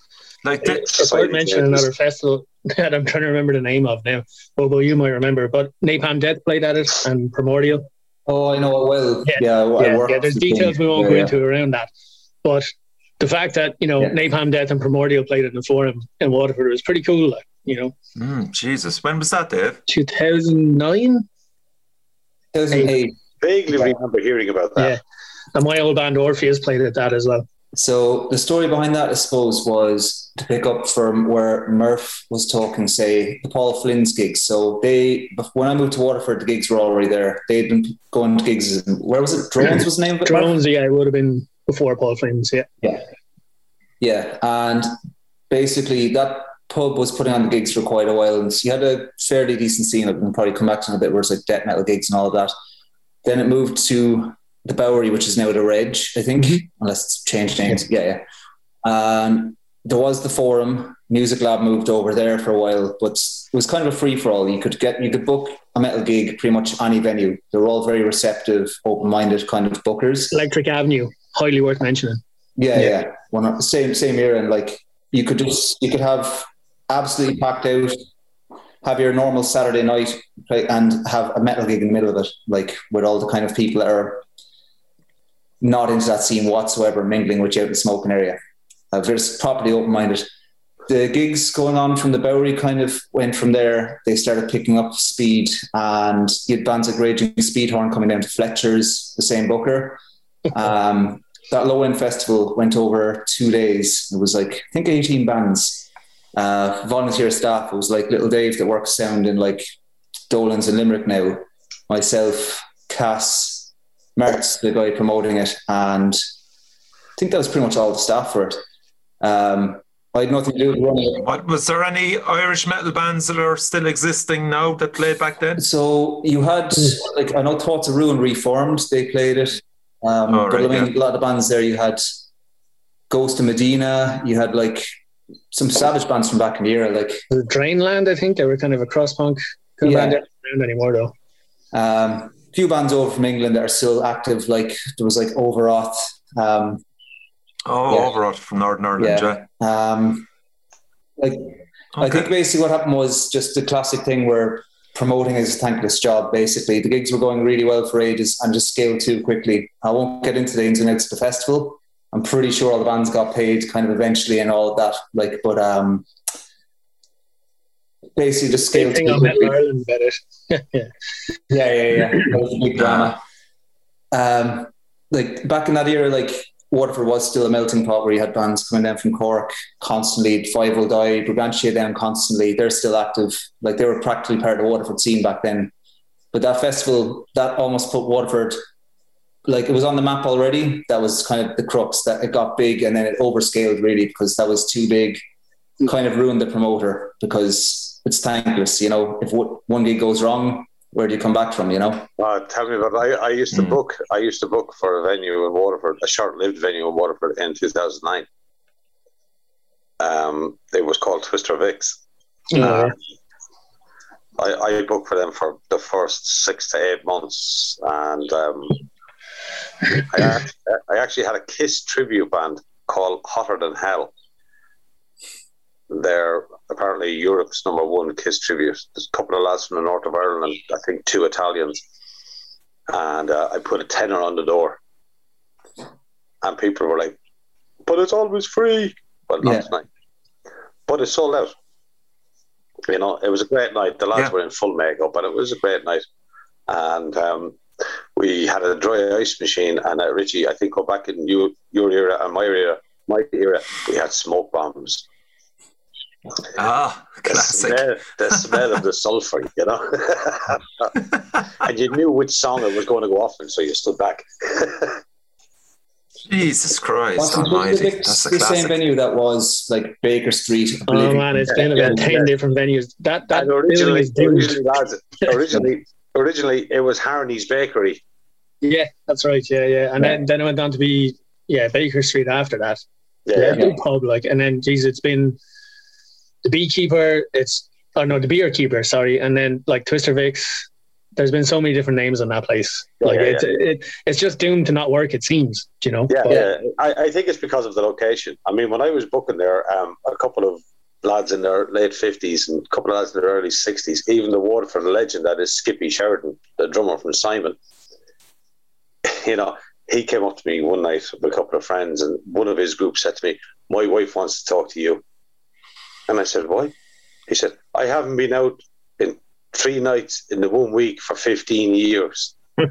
Speaker 3: Like the, if I mention another festival that I'm trying to remember the name of now, Bobo, you might remember, but Napalm Death played at it and Primordial.
Speaker 5: Oh, I know it well.
Speaker 3: Yeah, yeah, yeah, yeah there's details we won't yeah, go into around that, but the fact that you know Napalm Death and Primordial played in the Forum in Waterford was pretty cool. Like, you know.
Speaker 2: Mm, Jesus, when was that, Dave?
Speaker 3: Two thousand nine.
Speaker 5: 2008.
Speaker 4: Vaguely remember hearing about that. Yeah,
Speaker 3: and my old band Orpheus played at that as well.
Speaker 5: So the story behind that, I suppose, was to pick up from where Murph was talking, say the Paul Flynn's gigs. So they, when I moved to Waterford, the gigs were already there. They'd been going to gigs. Where was it? Drones was the name of it.
Speaker 3: Drones, yeah, it would have been before Paul Flynn's. Yeah,
Speaker 5: yeah, yeah. And basically, that pub was putting on the gigs for quite a while, and you had a fairly decent scene. And probably come back to it a bit where it's like death metal gigs and all of that. Then it moved to the Bowery, which is now the Ridge, I think, mm-hmm. unless it's changed names. Yeah, yeah. Um, there was the Forum. Music Lab moved over there for a while, but it was kind of a free for all. You could get you could book a metal gig pretty much any venue. They were all very receptive, open minded kind of bookers.
Speaker 3: Electric Avenue, highly worth mentioning.
Speaker 5: Yeah, yeah. yeah. One, same same era, and like you could just you could have absolutely packed out have your normal Saturday night play and have a metal gig in the middle of it, like with all the kind of people that are not into that scene whatsoever, mingling with you out in the smoking area. I was just properly open minded. The gigs going on from the Bowery kind of went from there. They started picking up speed, and you had bands like Raging Speedhorn coming down to Fletcher's, the same booker. Um, that low end festival went over two days. It was like, I think 18 bands. uh, volunteer staff. It was like little Dave that works sound in like Dolan's and Limerick now. Myself, Cass, Mark's the guy promoting it, and I think that was pretty much all the staff for it. Um, I had nothing to do with running it.
Speaker 2: What was there any Irish metal bands that are still existing now that played back then?
Speaker 5: So you had like I know Thoughts of Ruin reformed. They played it, um,
Speaker 2: Oh,
Speaker 5: but I
Speaker 2: right,
Speaker 5: mean a lot of bands there. You had Ghost of Medina. You had like some savage bands from back in the era, like
Speaker 3: Drainland, I think they were kind of a cross punk kind
Speaker 5: Yeah.
Speaker 3: of band. They're not around anymore though.
Speaker 5: Um, a few bands over from England that are still active. Like there was like Overoth. Um,
Speaker 2: Oh,
Speaker 5: Yeah.
Speaker 2: Overoth from Northern Ireland, yeah.
Speaker 5: yeah. Um, like I think basically what happened was just the classic thing where promoting is a thankless job. Basically, the gigs were going really well for ages and just scaled too quickly. I won't get into the ins and outs of the festival. I'm pretty sure all the bands got paid kind of eventually and all of that. Like, but um, basically just scaled
Speaker 3: thing on Metal. Ireland about it. yeah.
Speaker 5: Yeah, yeah, yeah. That was a big drama. Um, like back in that era, like Waterford was still a melting pot where you had bands coming down from Cork constantly. Five Will Die, Brigantia down constantly. They're still active. Like they were practically part of the Waterford scene back then. But that festival, that almost put Waterford, like it was on the map already. That was kind of the crux that it got big and then it overscaled really because that was too big. Kind of ruined the promoter because it's thankless. You know, if one one gig goes wrong, where do you come back from? You know.
Speaker 4: Uh, tell me about I, I used to
Speaker 2: Hmm.
Speaker 4: book I used to book for a venue in Waterford, a short-lived venue in Waterford in 2009. Um, it was called Twister Vix.
Speaker 3: Yeah.
Speaker 4: I, I booked for them for the first six to eight months, and um, I, act- I actually had a Kiss tribute band called Hotter Than Hell. They're apparently Europe's number one Kiss tribute. There's a couple of lads from the north of Ireland, I think two Italians. And uh, I put a tenner on the door, and people were like, "But it's always free." Well, not
Speaker 5: Yeah.
Speaker 4: tonight, but it sold out. You know, it was a great night. The lads
Speaker 2: Yeah.
Speaker 4: were in full makeup, but it was a great night. And um, we had a dry ice machine. And uh, Richie, I think go back in you, your era and my era, my era, we had smoke bombs.
Speaker 2: Ah,
Speaker 4: The smell, the smell of the sulfur, you know. and you knew which song it was going to go off, and so you stood back.
Speaker 2: Jesus Christ
Speaker 5: Wasn't
Speaker 2: almighty.
Speaker 5: Twister Vicks
Speaker 2: That's a
Speaker 5: the same venue that was like Baker Street.
Speaker 3: Oh man, it's been
Speaker 4: Yeah,
Speaker 3: about
Speaker 4: yeah.
Speaker 3: ten different venues. That that
Speaker 4: and originally, originally, lads, originally, originally, it was Harney's Bakery.
Speaker 3: Yeah, that's right. Yeah, yeah. And then then it went on to be yeah Baker Street after that.
Speaker 4: Yeah,
Speaker 3: Yeah, big pub like, and then geez, it's been the beekeeper. It's oh no, the beer keeper. Sorry, and then like Twister Vicks. There's been so many different names on that place. Like
Speaker 4: yeah,
Speaker 3: it's it, it's just doomed to not work. It seems, you know.
Speaker 4: Yeah,
Speaker 3: But-
Speaker 4: yeah. I, I think it's because of the location. I mean, when I was booking there, um, a couple of lads in their late fifties and a couple of lads in their early sixties, even the Waterford legend that is Skippy Sheridan, the drummer from Simon. You know, he came up to me one night with a couple of friends, and one of his group said to me, "My wife wants to talk to you." And I said, "Why?" He said, "I haven't been out in three nights in the one week for fifteen years."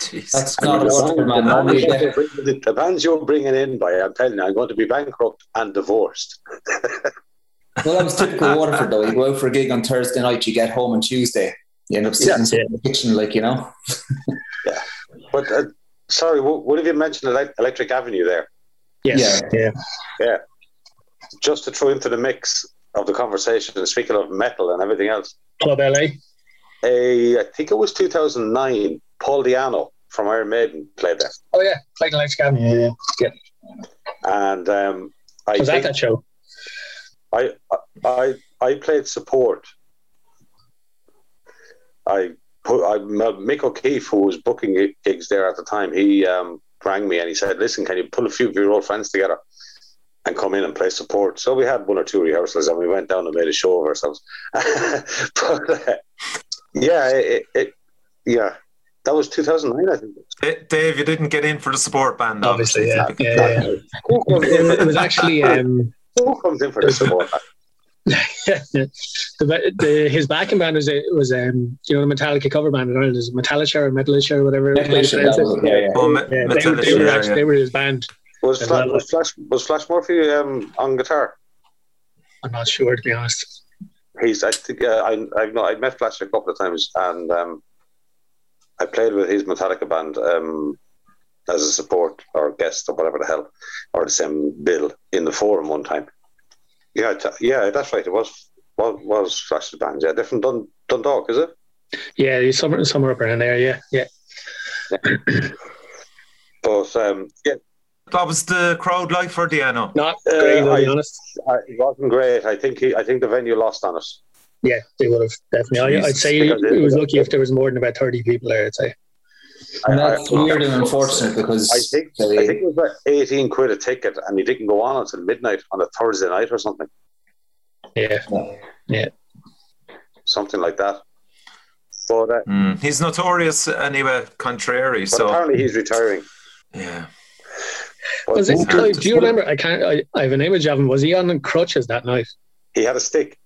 Speaker 2: Jesus
Speaker 5: That's not a
Speaker 4: The
Speaker 5: man.
Speaker 4: bands you're bringing- the bands you're bringing in by, I'm telling you, I'm going to be bankrupt and divorced.
Speaker 5: Well, that was typical Waterford though. You go out for a gig on Thursday night, you get home on Tuesday. You end up sitting
Speaker 3: Yeah.
Speaker 5: in the kitchen, like you know.
Speaker 4: Yeah, but uh, sorry, what, what have you mentioned? Electric Avenue there.
Speaker 3: yes,
Speaker 5: Yeah.
Speaker 3: yeah.
Speaker 4: Just to throw into the mix of the conversation, and speaking of metal and everything else,
Speaker 3: Club LA.
Speaker 4: a, I think it was 2009. Paul Di'Anno from Iron Maiden played there,
Speaker 3: Oh yeah, played Electric Avenue. Yeah, yeah.
Speaker 4: and um, I
Speaker 3: I was at
Speaker 4: think
Speaker 3: that show.
Speaker 4: I I I played support. I put I Mick O'Keefe, who was booking gigs there at the time, he um, rang me and he said, "Listen, can you pull a few of your old friends together and come in and play support?" So we had one or two rehearsals and we went down and made a show of ourselves. but uh, yeah, it, it, yeah, that was 2009, I think.
Speaker 2: Dave, you didn't get in for the support band,
Speaker 3: Obviously,
Speaker 2: obviously.
Speaker 3: yeah, yeah, yeah.
Speaker 4: Who comes
Speaker 3: It,
Speaker 4: in,
Speaker 3: was- actually um,
Speaker 4: who comes in for the support? band?
Speaker 3: the, the, his backing band was was um, you know the Metallica cover band in Ireland is Metallica or Metallica or whatever.
Speaker 5: Yeah, yeah, yeah.
Speaker 2: Me-
Speaker 3: Yeah, they,
Speaker 2: Metallica,
Speaker 3: they were actually,
Speaker 2: yeah.
Speaker 3: they were his band.
Speaker 4: Was
Speaker 3: well.
Speaker 4: was Flash was Flash Murphy um, on guitar?
Speaker 3: I'm not sure to be honest.
Speaker 4: He's I think uh, I I've no, I met Flash a couple of times and um, I played with his Metallica band um, as a support or guest or whatever the hell or the same bill in the forum one time. Yeah, t- yeah, that's right. It was was was Fletcher's band. Yeah, different Dun- Dundalk, is it?
Speaker 3: Yeah, he's somewhere somewhere up around there. Yeah, yeah.
Speaker 4: But um, yeah,
Speaker 2: What was the crowd like for Di'Anno?
Speaker 3: Not
Speaker 4: Uh,
Speaker 3: great, to be
Speaker 4: I-
Speaker 3: honest.
Speaker 4: I, it wasn't great. I think he, I think the venue lost on us.
Speaker 3: Yeah, they would have definitely. I, I'd say
Speaker 4: because
Speaker 3: it
Speaker 4: it-
Speaker 3: was lucky if there was more than about thirty people there. I'd say.
Speaker 5: And
Speaker 4: I-
Speaker 5: that's
Speaker 4: I-
Speaker 5: weird and unfortunate because
Speaker 4: I think
Speaker 5: they,
Speaker 4: I think it was about eighteen quid a ticket, and he didn't go on until midnight on a Thursday night or something,
Speaker 3: Yeah, yeah,
Speaker 4: something like that. But, uh,
Speaker 2: Mm. He's notorious anyway, contrary.
Speaker 4: but
Speaker 2: So
Speaker 4: apparently he's retiring.
Speaker 2: yeah,
Speaker 4: But
Speaker 3: was it? Oh, do you remember? I can't. I, I have an image of him. Was he on crutches that night?
Speaker 4: he had a stick.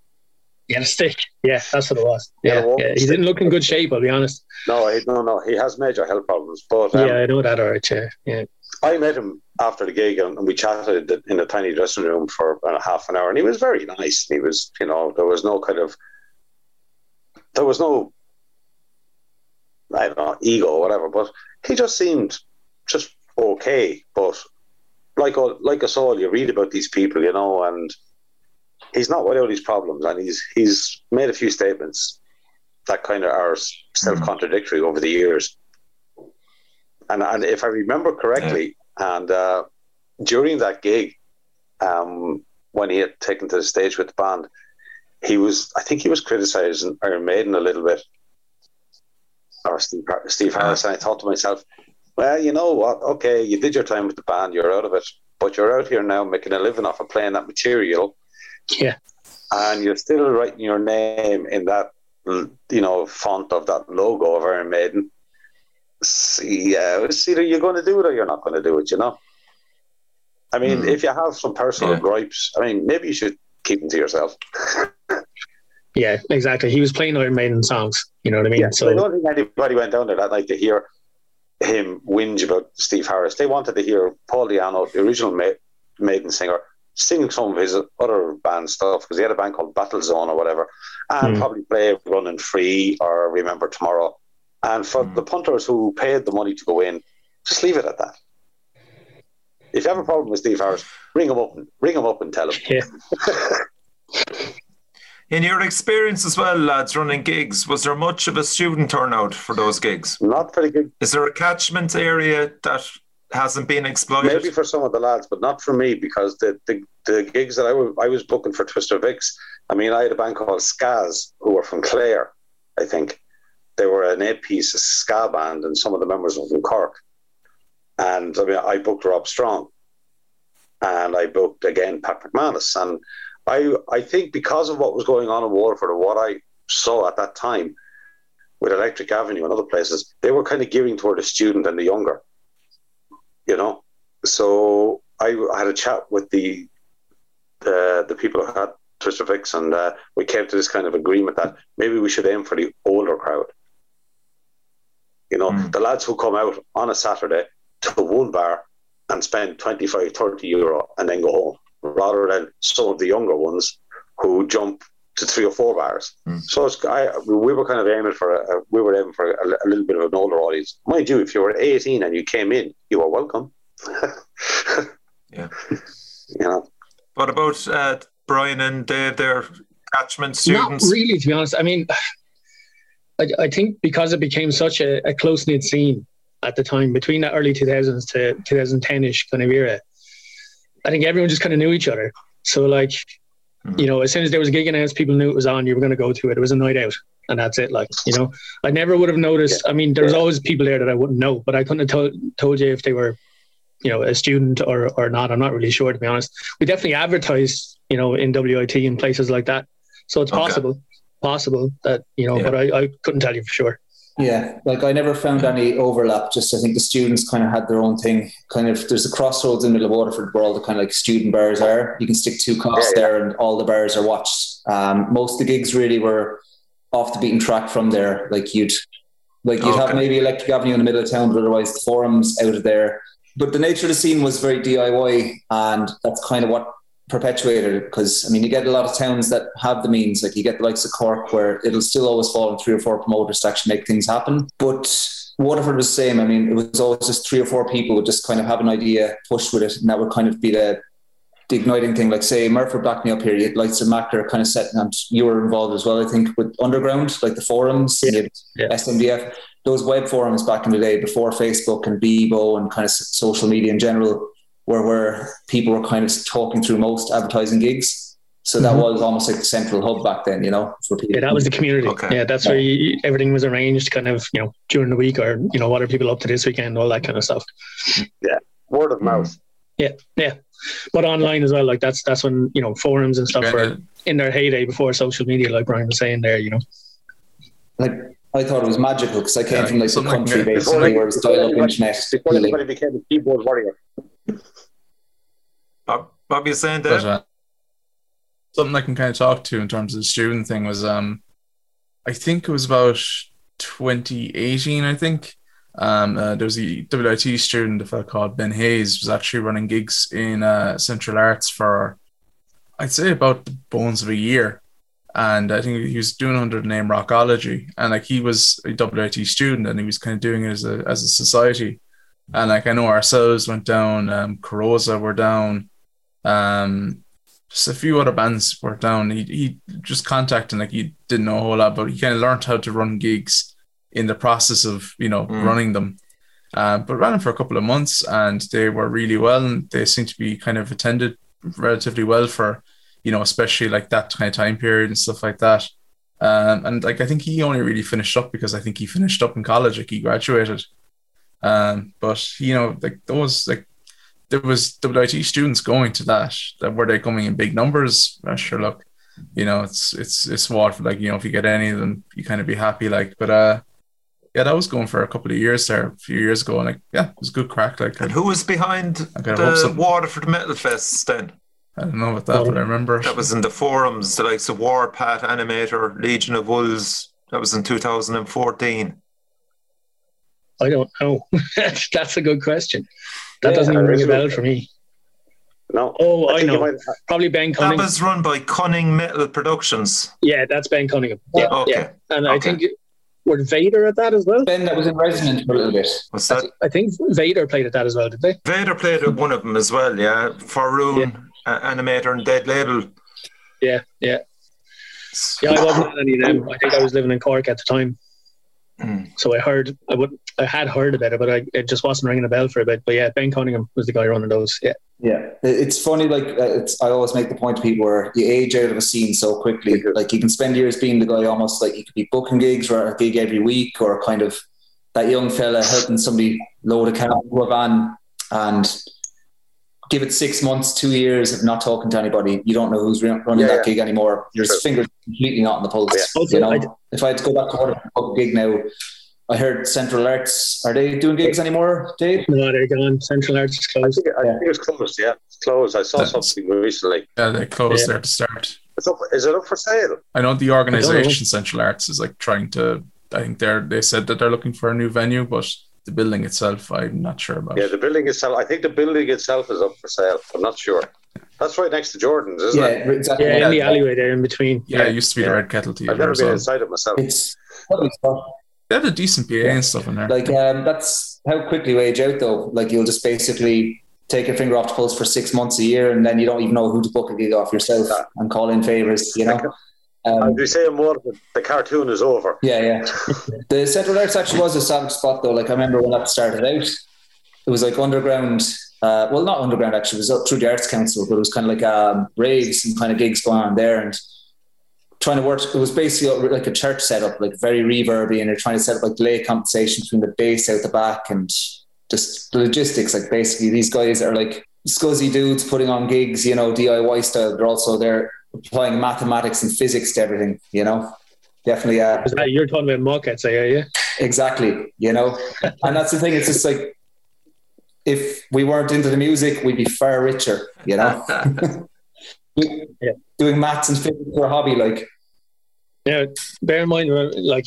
Speaker 3: He had a stick. Yeah, that's what it was.
Speaker 4: He
Speaker 3: Yeah, yeah. he didn't look in good shape. I'll be honest.
Speaker 4: No, he, no, no. He has major health problems. But um,
Speaker 3: yeah, I know that. All right. Yeah, yeah.
Speaker 4: I met him after the gig, and, and we chatted in a tiny dressing room for about a half an hour, and he was very nice. He was, you know, there was no kind of, there was no, I don't know, ego or whatever, but he just seemed just okay. But like all, like us all, you read about these people, you know, and he's not without his problems, and he's he's made a few statements that kind of are self contradictory over the years. And and if I remember correctly, and uh, during that gig, um, when he had taken to the stage with the band, he was I think he was criticizing Iron Maiden a little bit, or Steve, Steve Harris, and I thought to myself, well, you know what? Okay, you did your time with the band, you're out of it, but you're out here now making a living off of playing that material,
Speaker 3: Yeah.
Speaker 4: and you're still writing your name in that you know font of that logo of Iron Maiden. See, uh, it's either you're going to do it or you're not going to do it. You know. I mean,
Speaker 2: Hmm.
Speaker 4: if you have some personal
Speaker 2: Yeah.
Speaker 4: gripes, I mean, maybe you should keep them to yourself.
Speaker 3: Yeah, exactly. He was playing Iron Maiden songs. You know what I mean?
Speaker 4: Yeah, so I don't think anybody went down there that night to hear him whinge about Steve Harris. They wanted to hear Paul Di'Anno, the original Ma- Maiden singer, sing some of his other band stuff because he had a band called Battlezone or whatever, and
Speaker 3: Hmm.
Speaker 4: probably play Running Free or Remember Tomorrow. And for
Speaker 2: Hmm.
Speaker 4: the punters who paid the money to go in, just leave it at that. If you have a problem with Steve Harris, ring him up, and ring him up and tell him.
Speaker 3: yeah.
Speaker 2: in your experience as well, lads, running gigs, was there much of a student turnout for those gigs?
Speaker 4: Not very good
Speaker 2: Is there a catchment area that hasn't been exploited?
Speaker 4: Maybe for some of the lads, but not for me because the the, the gigs that I wa- I was booking for Twister Vicks. I mean, I had a band called Skaz who were from Clare, I think. They were an eight-piece ska band, and some of the members were from Cork. And I mean, I booked Rob Strong, and I booked again Pat McManus, and I I think because of what was going on in Waterford and what I saw at that time with Electric Avenue and other places, they were kind of gearing toward the student and the younger you know. So I, I had a chat with the the the people who had Twister Fix, and uh, we came to this kind of agreement that maybe we should aim for the older crowd. You know,
Speaker 2: Mm.
Speaker 4: the lads who come out on a Saturday to one bar and spend 25, 30 euro and then go home, rather than some of the younger ones who jump to three or four bars.
Speaker 2: Mm.
Speaker 4: So it's, I, we were kind of aiming for a, we were aiming for a, a little bit of an older audience. Mind you, if you were 18 and you came in, you were welcome.
Speaker 2: Yeah.
Speaker 4: You know,
Speaker 2: What about uh, Brian and Dave, their catchment students?
Speaker 3: Not
Speaker 2: students?
Speaker 3: really, to be honest. I mean, I, I think because it became such a, a close knit scene at the time, between the early 2000s to 2010 ish kind of era, I think everyone just kind of knew each other. So, like,
Speaker 2: Mhm.
Speaker 3: you know, as soon as there was a gig announced, people knew it was on, you were going to go to it. It was a night out, and that's it. Like, you know, I never would have noticed. I mean, there's
Speaker 4: Yeah.
Speaker 3: always people there that I wouldn't know, but I couldn't have told, told you if they were, you know, a student or, or not. I'm not really sure, to be honest. We definitely advertised, you know, in WIT and places like that. So it's
Speaker 2: Okay.
Speaker 3: possible, possible that, you know,
Speaker 2: Yeah.
Speaker 3: but I, I couldn't tell you for sure.
Speaker 5: Yeah, like I never found any overlap. Just I think the students kind of had their own thing. Kind of there's a crossroads in the middle of Waterford where all the kind of like student bars are. You can stick two cops
Speaker 4: Yeah, yeah.
Speaker 5: there, and all the bars are watched. Um, most of the gigs really were off the beaten track from there. Like you'd like you'd have maybe Electric Avenue in the middle of town, but otherwise the forums out of there. But the nature of the scene was very DIY, and that's kind of what perpetuated because I mean you get a lot of towns that have the means, like you get the likes of Cork, where it'll still always fall on three or four promoters to actually make things happen. But Waterford was the same. I mean, it was always just three or four people would just kind of have an idea, push with it, and that would kind of be the the igniting thing. Like say Murphy backed me up here. You had likes of Macker kind of setting and you were involved as well, I think, with underground, like the forums,
Speaker 3: Yeah. Yeah.
Speaker 5: SMDF, those web forums back in the day before Facebook and Bebo and kind of social media in general, where where people were kind of talking through most advertising gigs. So that
Speaker 3: Mhm.
Speaker 5: was almost like the central hub back then, you know, for people.
Speaker 3: Yeah, that was the community.
Speaker 2: Okay.
Speaker 3: Yeah, that's where you, everything was arranged, kind of, you know, during the week, or you know, what are people up to this weekend, all that kind of stuff. Yeah.
Speaker 4: Word of mouth. Yeah. Yeah.
Speaker 3: But online as well, like that's that's when you know forums and stuff were in their heyday before social media, like Brian was saying there. You know,
Speaker 5: like I thought it was magical because I came
Speaker 1: Yeah,
Speaker 5: from like the
Speaker 1: something like
Speaker 5: country
Speaker 1: that.
Speaker 5: basically
Speaker 4: Before-
Speaker 5: where it's dial up internet.
Speaker 4: Before
Speaker 5: really.
Speaker 4: anybody became a keyboard warrior.
Speaker 2: Bob, Bob, you saying
Speaker 1: But, uh, something I can kind of talk to in terms of the student thing was um, I think it was about 2018. I think um, uh, there was a WIT student, a fellow called Ben Hayes, was actually running gigs in uh, Central Arts for I'd say about the bones of a year. And I think he was doing under the name Rockology, and like he was a WIT student, and he was kind of doing it as a as a society. And like I know ourselves went down, um, Carosa were down, um, just a few other bands were down. He he just contacted like he didn't know a whole lot, but he kind of learned how to run gigs in the process of you know
Speaker 2: Mm.
Speaker 1: running them. Uh, but ran them for a couple of months, and they were really well, and they seemed to be kind of attended relatively well for you know especially like that kind of time period and stuff like that. Um, and like I think he only really finished up because I think he finished up in college, like he graduated. Um, but you know, like those like there was WIT students going to that. That were they coming in big numbers? Uh, sure, look, you know, it's it's it's Waterford. Like you know, if you get any of them, you kind of be happy. Like, but uh, yeah, that was going for a couple of years there, a few years ago, and like yeah, it was good crack. Like
Speaker 2: And who was behind
Speaker 1: I hope
Speaker 2: the
Speaker 1: so.
Speaker 2: Waterford Metal Fest then?
Speaker 1: I don't know about that, but I remember
Speaker 2: That was in the forums, the likes of Warpath, Animator, Legion of Wolves. That was in 2014.
Speaker 3: I don't know. that's a good question. That
Speaker 4: Yeah,
Speaker 3: doesn't even
Speaker 4: there
Speaker 3: ring a bell for me.
Speaker 4: No.
Speaker 3: Oh, I,
Speaker 4: think you
Speaker 3: know.
Speaker 4: might-
Speaker 3: Probably Ben
Speaker 2: That
Speaker 3: Cunningham.
Speaker 2: was run by Cunning Metal Productions.
Speaker 3: yeah, that's Ben Cunningham. Yeah,
Speaker 2: Okay.
Speaker 3: yeah. And I think it- were Vader at that as well.
Speaker 5: Ben that was in Resonant for a little bit.
Speaker 2: What's that?
Speaker 3: I think Vader played at that as well, did they?
Speaker 2: Vader played at one of them as well, yeah. Faroon, uh, Animator, and Dead Label.
Speaker 3: Yeah, yeah. Yeah, I wasn't at any of them. I think I was living in Cork at the time.
Speaker 2: Mm.
Speaker 3: So I heard, I would, I had heard about it, but I, it just wasn't ringing a bell for a bit. But yeah, Ben Cunningham was the guy running those. Yeah,
Speaker 5: Yeah, it's funny. Like uh, it's, I always make the point to people where you age out of a scene so quickly. Like you can spend years being the guy, almost like you could be booking gigs or a gig every week, or kind of that young fella helping somebody load a car into a van and give it six months, two years of not talking to anybody. You don't know who's run- running
Speaker 4: Yeah,
Speaker 5: that
Speaker 4: yeah.
Speaker 5: gig anymore. Your
Speaker 4: Sure.
Speaker 5: fingers completely not on the pulse.
Speaker 3: Yeah.
Speaker 5: You know,
Speaker 3: I-
Speaker 5: if I had to go back to work a gig now, I heard Central Arts. Are they doing gigs anymore, Dave?
Speaker 3: no, they're gone. Central Arts is
Speaker 4: I
Speaker 3: closed.
Speaker 4: think, I think it was closed. Yeah, it's closed. I saw
Speaker 1: That's-
Speaker 4: something recently.
Speaker 1: yeah, they closed
Speaker 3: Yeah.
Speaker 1: there to start.
Speaker 4: It's up, is it up for sale?
Speaker 1: I know the organization Central Arts is like trying to. I think they're they said that they're looking for a new venue, but the building itself, I'm not sure about.
Speaker 4: Yeah, the building itself. I think the building itself is up for sale. I'm not sure. That's right next to Jordan's, isn't
Speaker 5: Yeah,
Speaker 4: it?
Speaker 5: exactly.
Speaker 3: Yeah, in the alleyway there in between.
Speaker 1: yeah, it used to be the Red Kettle
Speaker 4: I've never been
Speaker 1: well.
Speaker 4: inside it myself.
Speaker 5: It's lovely stuff.
Speaker 1: They had a decent PA and stuff in there.
Speaker 5: Like um, that's how quickly you age out though. Like you'll just basically take your finger off the pulse for six months a year, and then you don't even know who to book a gig off yourself and call in favors. You know. Um,
Speaker 4: we say more, Waterford, the cartoon is over.
Speaker 5: yeah, yeah. the Central Arts actually was a savage spot though. Like I remember when that started out, it was like underground. Uh, well, not underground actually. It was up through the Arts Council, but it was kind of like um, raves and kind of gigs going on there, and trying to work. It was basically like a church setup, like very reverby, and they're trying to set up like delay compensation between the bass out the back and just the logistics. Like basically, these guys are like scuzzy dudes putting on gigs, you know, DIY style. They're also they're applying mathematics and physics to everything, you know. Definitely, uh,
Speaker 3: You're talking about markets, are you?
Speaker 5: exactly, you know. and that's the thing. It's just like if we weren't into the music, we'd be far richer, you know.
Speaker 3: Yeah.
Speaker 5: Doing maths and physics for a hobby, like
Speaker 3: Yeah, bear in mind, uh, like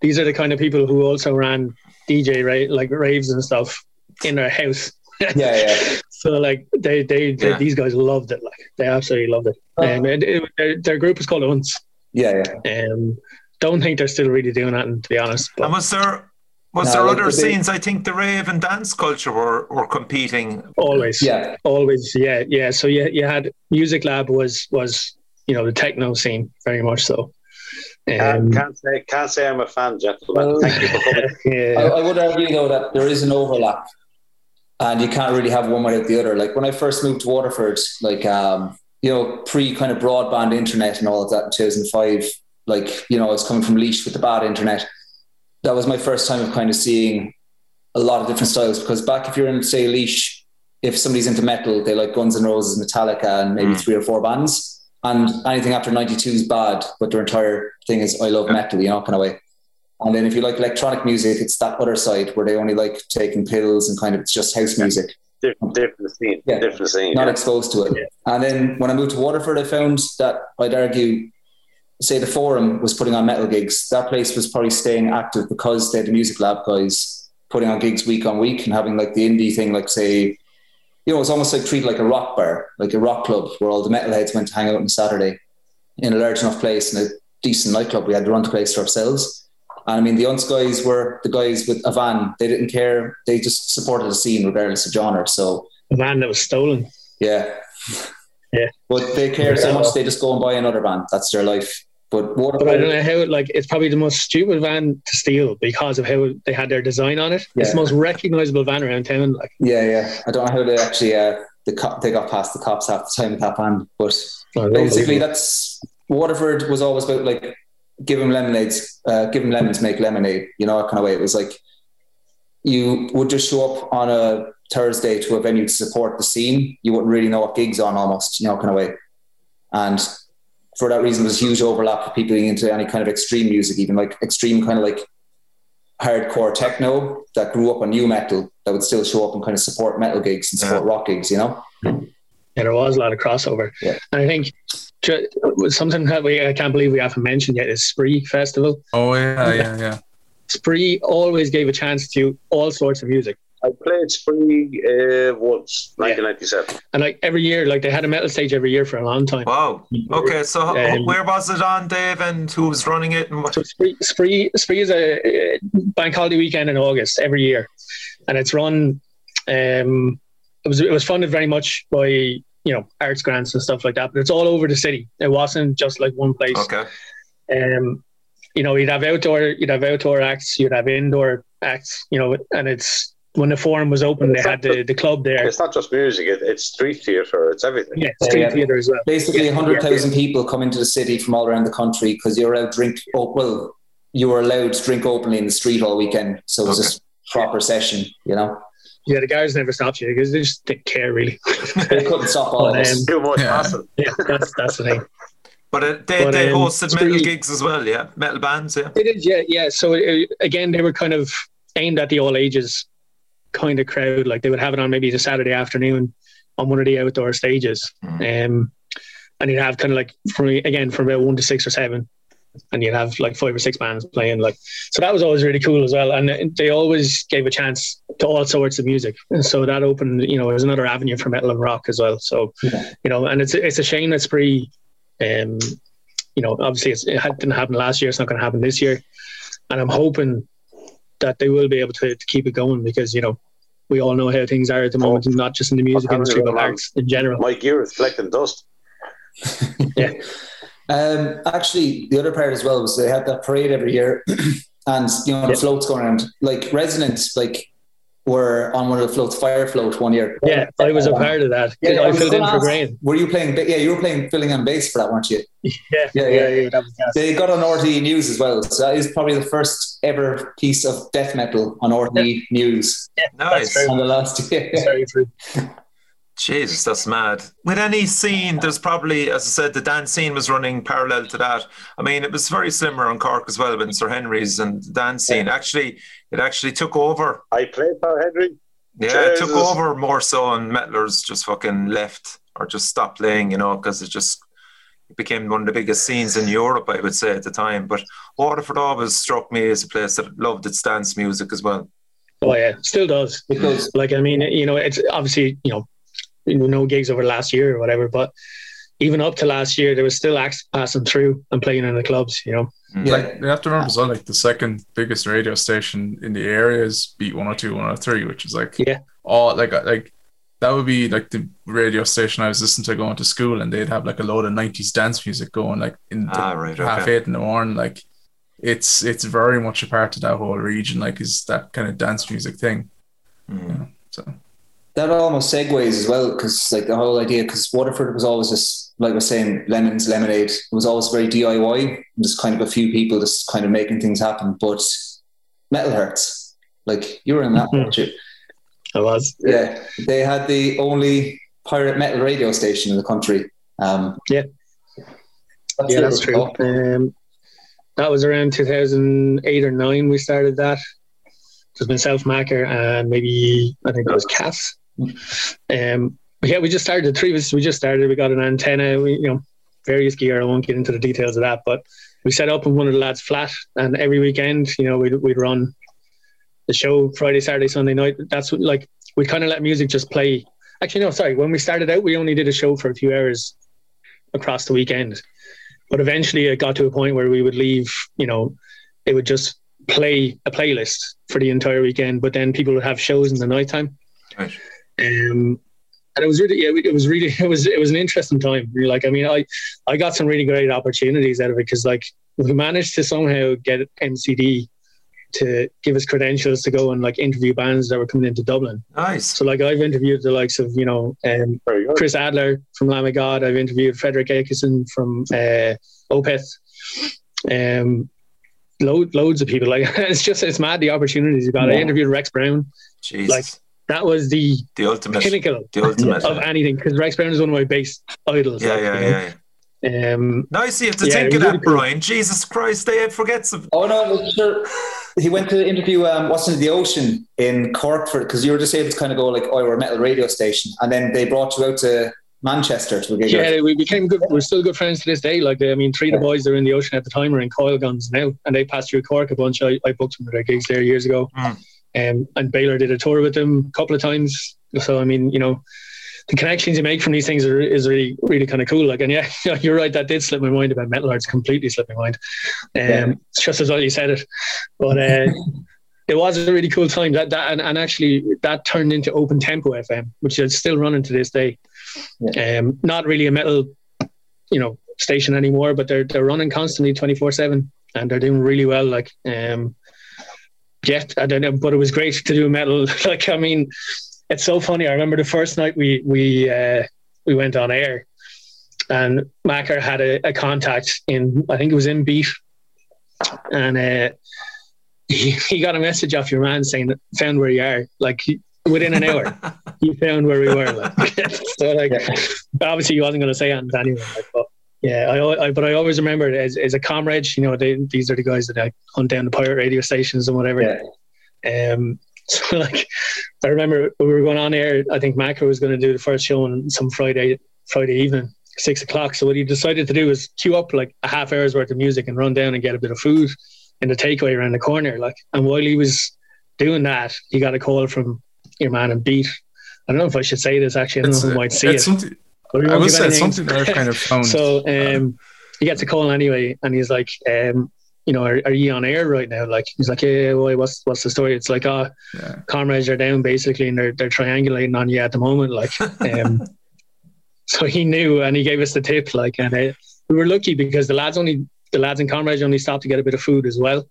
Speaker 3: these are the kind of people who also ran DJ right, like raves and stuff in their house.
Speaker 5: yeah, yeah.
Speaker 3: So like they, they, they
Speaker 2: Yeah.
Speaker 3: these guys loved it. Like they absolutely loved it. Um, and it, their, their group is called Unts.
Speaker 5: Yeah, yeah.
Speaker 3: Um, don't think they're still really doing that, to be honest. But
Speaker 2: And was there was
Speaker 5: No,
Speaker 2: there other
Speaker 5: the big-
Speaker 2: scenes? I think the rave and dance culture were, were competing.
Speaker 3: always,
Speaker 5: Yeah.
Speaker 3: always, yeah, yeah. So you you had Music Lab was was you know the techno scene very much so.
Speaker 4: Can't,
Speaker 3: Um,
Speaker 4: can't say can't say I'm a fan, gentlemen.
Speaker 5: Well-
Speaker 4: Thank you for coming.
Speaker 5: I, I would argue though that there is an overlap, and you can't really have one without the other. Like when I first moved to Waterford, like um, you know, pre kind of broadband internet and all of that in 2005. Like you know, I was coming from Laois with the bad internet. That was my first time of kind of seeing a lot of different styles. Because back if you're in say Laois, if somebody's into metal, they like Guns N' Roses, Metallica, and maybe
Speaker 2: Mm.
Speaker 5: three or four bands. And anything after '92 is bad, but their entire thing is I love
Speaker 2: Yeah.
Speaker 5: metal, you know, kind of way. And then if you like electronic music, it's that other side where they only like taking pills and kind of it's just house music,
Speaker 4: Different, different scene.
Speaker 5: Yeah.
Speaker 4: Different scene.
Speaker 5: not
Speaker 4: yeah.
Speaker 5: exposed to it. And then when I moved to Waterford, I found that I'd argue, say the Forum was putting on metal gigs. That place was probably staying active because they had the music lab guys putting on gigs week on week and having like the indie thing, like say, you know, it's almost like treated like a rock bar, like a rock club where all the metalheads went to hang out on Saturday in a large enough place and a decent nightclub. We had to run the place to ourselves. And I mean, the Unts guys were the guys with a van. They didn't care. They just supported the scene regardless of genre. So
Speaker 3: the van that was stolen.
Speaker 5: yeah.
Speaker 3: Yeah.
Speaker 5: But they care so much they just go and buy another van. That's their life. But
Speaker 3: But I don't know how. Like, it's probably the most stupid van to steal because of how they had their design on it. It's the most recognizable van around town. Like,
Speaker 5: yeah, yeah. I don't know how they actually uh, the cop, they got past the cops half the time with that van. But basically, that's Waterford was always about like give them lemonades, uh, give them lemons, make lemonade. You know, that kind of way. It was like you would just show up on a Thursday to a venue to support the scene. You wouldn't really know what gigs on almost, you know, kind of way. And for that reason, there's huge overlap with people into any kind of extreme music, even like extreme kind of like hardcore techno that grew up on new metal that would still show up and kind of support metal gigs and support rock gigs, you know?
Speaker 3: yeah, there was a lot of crossover.
Speaker 5: Yeah.
Speaker 3: And I think something that we I can't believe we haven't mentioned yet is Spraoi Festival.
Speaker 1: Oh yeah, yeah, yeah.
Speaker 3: Spraoi always gave a chance to all sorts of music.
Speaker 4: I played Spraoi uh, once, 1997.
Speaker 3: And like every year, like they had a metal stage every year for a long time.
Speaker 2: Wow. Okay, so
Speaker 3: Um,
Speaker 2: where was it on, Dave, and who was running it? And what?
Speaker 3: So Spraoi, Spraoi, Spraoi is a uh, bank holiday weekend in August every year, and it's run. Um, it was it was funded very much by you know arts grants and stuff like that, but it's all over the city. It wasn't just like one place.
Speaker 2: Okay.
Speaker 3: Um, you know, you'd have outdoor, you'd have outdoor acts, you'd have indoor acts. You know, and it's when the forum was open, they had the, the club there.
Speaker 4: It's not just music, it, it's street theatre, it's everything.
Speaker 3: Yeah, street
Speaker 5: Yeah.
Speaker 3: theater as well.
Speaker 5: Basically, 100,000 people come into the city from all around the country because you're allowed drink. Oh, well, you were allowed to drink openly in the street all weekend. So it was
Speaker 2: Okay.
Speaker 5: just proper session, you know?
Speaker 3: Yeah, the guys never stopped you because they just didn't care really.
Speaker 5: They couldn't stop all of
Speaker 3: But,
Speaker 5: us.
Speaker 3: um,
Speaker 4: Too much
Speaker 1: Yeah.
Speaker 4: hassle.
Speaker 3: yeah, that's that's the thing.
Speaker 2: But uh, they,
Speaker 3: But,
Speaker 2: they
Speaker 3: um,
Speaker 2: hosted metal
Speaker 3: Spraoi-
Speaker 2: gigs as well, yeah? Metal bands, yeah?
Speaker 3: It is, yeah, yeah. So uh, again, they were kind of aimed at the all ages kind of crowd. Like they would have it on maybe the Saturday afternoon on one of the outdoor stages,
Speaker 2: Mm.
Speaker 3: um, and you'd have kind of like from again from about one to six or seven, and you'd have like five or six bands playing. Like so, that was always really cool as well. And they always gave a chance to all sorts of music, and so that opened, you know, as another avenue for metal and rock as well. So
Speaker 5: Yeah.
Speaker 3: you know, and it's it's a shame that Spraoi. Um, you know, obviously it's, it didn't happen last year. It's not going to happen this year, and I'm hoping that they will be able to, to keep it going because you know we all know how things are at the moment, and not just in the music
Speaker 4: Oh,
Speaker 3: industry, but arts in general.
Speaker 4: My gear is collecting dust.
Speaker 5: Um, actually, the other part as well was they had that parade every year, and you know the
Speaker 3: Yeah.
Speaker 5: floats going around. Like residents, like were on one of the floats, fire float, one year.
Speaker 3: Yeah, I was a part of that.
Speaker 5: Yeah,
Speaker 3: I
Speaker 5: was
Speaker 3: filled in for
Speaker 5: ask,
Speaker 3: Grain.
Speaker 5: Were you playing? Yeah, you were playing filling on bass for that, weren't you?
Speaker 3: Yeah,
Speaker 5: Yeah,
Speaker 3: yeah,
Speaker 5: yeah.
Speaker 3: yeah. that was.
Speaker 5: They got on RTE News as well, so that is probably the first ever piece of death metal on RTE News Yeah,
Speaker 2: Nice.
Speaker 3: very-
Speaker 5: on the last year.
Speaker 3: Sorry for
Speaker 2: Jesus, that's mad. With any scene, there's probably, as I said, the dance scene was running parallel to that. I mean, it was very similar on Cork as well, with Sir Henry's and the dance scene. Actually, it actually took over.
Speaker 4: I played Power Henry.
Speaker 2: Yeah, it took over more so, and metalers just fucking left or just stopped playing, you know, because it just it became one of the biggest scenes in Europe, I would say, at the time. But Waterford always struck me as a place that loved its dance music as well.
Speaker 3: Oh yeah, still does.
Speaker 5: Because
Speaker 3: Like I mean, you know, it's obviously you know no gigs over last year or whatever. But even up to last year, there was still acts passing through and playing in the clubs. You know.
Speaker 5: Yeah.
Speaker 1: Like, you have to remember as well, like the second biggest radio station in the area is Beat 102, 103, which is like
Speaker 3: Yeah.
Speaker 1: all like like that would be like the radio station I was listening to going to school, and they'd have like a load of 90s dance music going like in the
Speaker 2: Ah, right.
Speaker 1: half
Speaker 2: Okay.
Speaker 1: eight in the morning. Like it's it's very much a part of that whole region. Like is that kind of dance music thing.
Speaker 2: Mm.
Speaker 1: So
Speaker 5: that almost segues as well because like the whole idea because Waterford was always just like we're saying lemons lemonade it was always very DIY just kind of a few people just kind of making things happen but metal hurts like you were in that weren't you?
Speaker 3: I was.
Speaker 5: yeah they had the only pirate metal radio station in the country um
Speaker 3: Yeah. yeah, that's true. Um, that was around 2008 or nine. We started that. It was myself, Macker, and maybe I think it was Cass. Um, but yeah, we just started. The three we just started. We got an antenna. We, you know, various gear. I won't get into the details of that, but we set up in one of the lads' flat, and every weekend, you know, we'd we'd run the show Friday, Saturday, Sunday night. That's what, like we'd kind of let music just play. Actually, no, sorry. When we started out, we only did a show for a few hours across the weekend. But eventually it got to a point where we would leave, you know, it would just play a playlist for the entire weekend, but then people would have shows in the nighttime.
Speaker 2: Right.
Speaker 3: Um, and it was really, yeah, it was really, it was, it was an interesting time. Really, Like, I mean, I, I got some really great opportunities out of it because, like, we managed to somehow get MCD to give us credentials to go and like interview bands that were coming into Dublin.
Speaker 2: Nice.
Speaker 3: So, like, I've interviewed the likes of, you know, um, Chris Adler from Lamb of God. I've interviewed Fredrik Åkesson from uh, Opeth. Um, load, loads of people. Like it's just it's mad the opportunities you got. I
Speaker 5: Yeah.
Speaker 3: interviewed Rex Brown.
Speaker 2: Jesus.
Speaker 3: Like, That was the
Speaker 2: the ultimate.
Speaker 3: pinnacle
Speaker 2: The ultimate.
Speaker 3: of anything because Rex Brown is one of my bass idols.
Speaker 2: yeah, yeah, yeah, yeah.
Speaker 3: Um,
Speaker 2: Now I see you have to
Speaker 3: Yeah,
Speaker 2: think of
Speaker 3: was
Speaker 2: that,
Speaker 3: really cool.
Speaker 2: Brian. Jesus Christ, they forgets of.
Speaker 5: Oh no, well, sure. He went to interview um, what's in the ocean in Cork for because you were just able to kind of go like, oh, we're a metal radio station, and then they brought you out to Manchester to a gig.
Speaker 3: yeah, we became good. We're still good friends to this day. Like, I mean, three of the boys that are in the ocean at the time are in Coilguns now, and they passed through Cork a bunch. I, I booked them for their gigs there years ago,
Speaker 2: Mm.
Speaker 3: Um, and Bailer did a tour with them a couple of times. So, I mean, you know, the connections you make from these things are, is really, really kind of cool. Like, and yeah, you're right. That did slip my mind about metal arts. Completely slipped my mind. Um,
Speaker 5: Yeah.
Speaker 3: It's just as well you said it, but. Uh, It was a really cool time. That that and, and actually that turned into Open Tempo FM, which is still running to this day. Um, not really a metal, you know, station anymore, but they're they're running constantly twenty four seven, and they're doing really well. Like, um, yeah, I don't know, but it was great to do metal. like, I mean, it's so funny. I remember the first night we we uh, we went on air, and Macker had a, a contact in I think it was in Beat, and uh, he, he got a message off your man saying found where you are. Like he- within an hour you found where we were. Like so like obviously he wasn't going to say anything to anyone like, but yeah I, I but I always remember it as, as a ComReg you know they, these are the guys that I hunt down the pirate radio stations and whatever
Speaker 5: Yeah.
Speaker 3: um so like I remember we were going on air I think Macker was going to do the first show on some Friday Friday evening six o'clock so what he decided to do was queue up like a half hour's worth of music and run down and get a bit of food in the takeaway around the corner. Like, and while he was doing that, he got a call from your man and beat. I don't know if I should say this actually. I don't
Speaker 1: It's,
Speaker 3: know who might see
Speaker 1: it's
Speaker 3: it.
Speaker 1: something.
Speaker 3: But we
Speaker 1: I
Speaker 3: won't
Speaker 1: would say
Speaker 3: any
Speaker 1: it's
Speaker 3: names.
Speaker 1: something that I've kind of found.
Speaker 3: so um, he gets a call anyway, and he's like, um, you know, are, are you on air right now? Like, he's like, yeah, why? What's what's the story? It's like, oh,
Speaker 1: yeah.
Speaker 3: ComReg's are down basically, and they're they're triangulating on you at the moment. Like, um, so he knew, and he gave us the tip. Like, and uh, we were lucky because the lads only the lads and ComReg's only stopped to get a bit of food as well.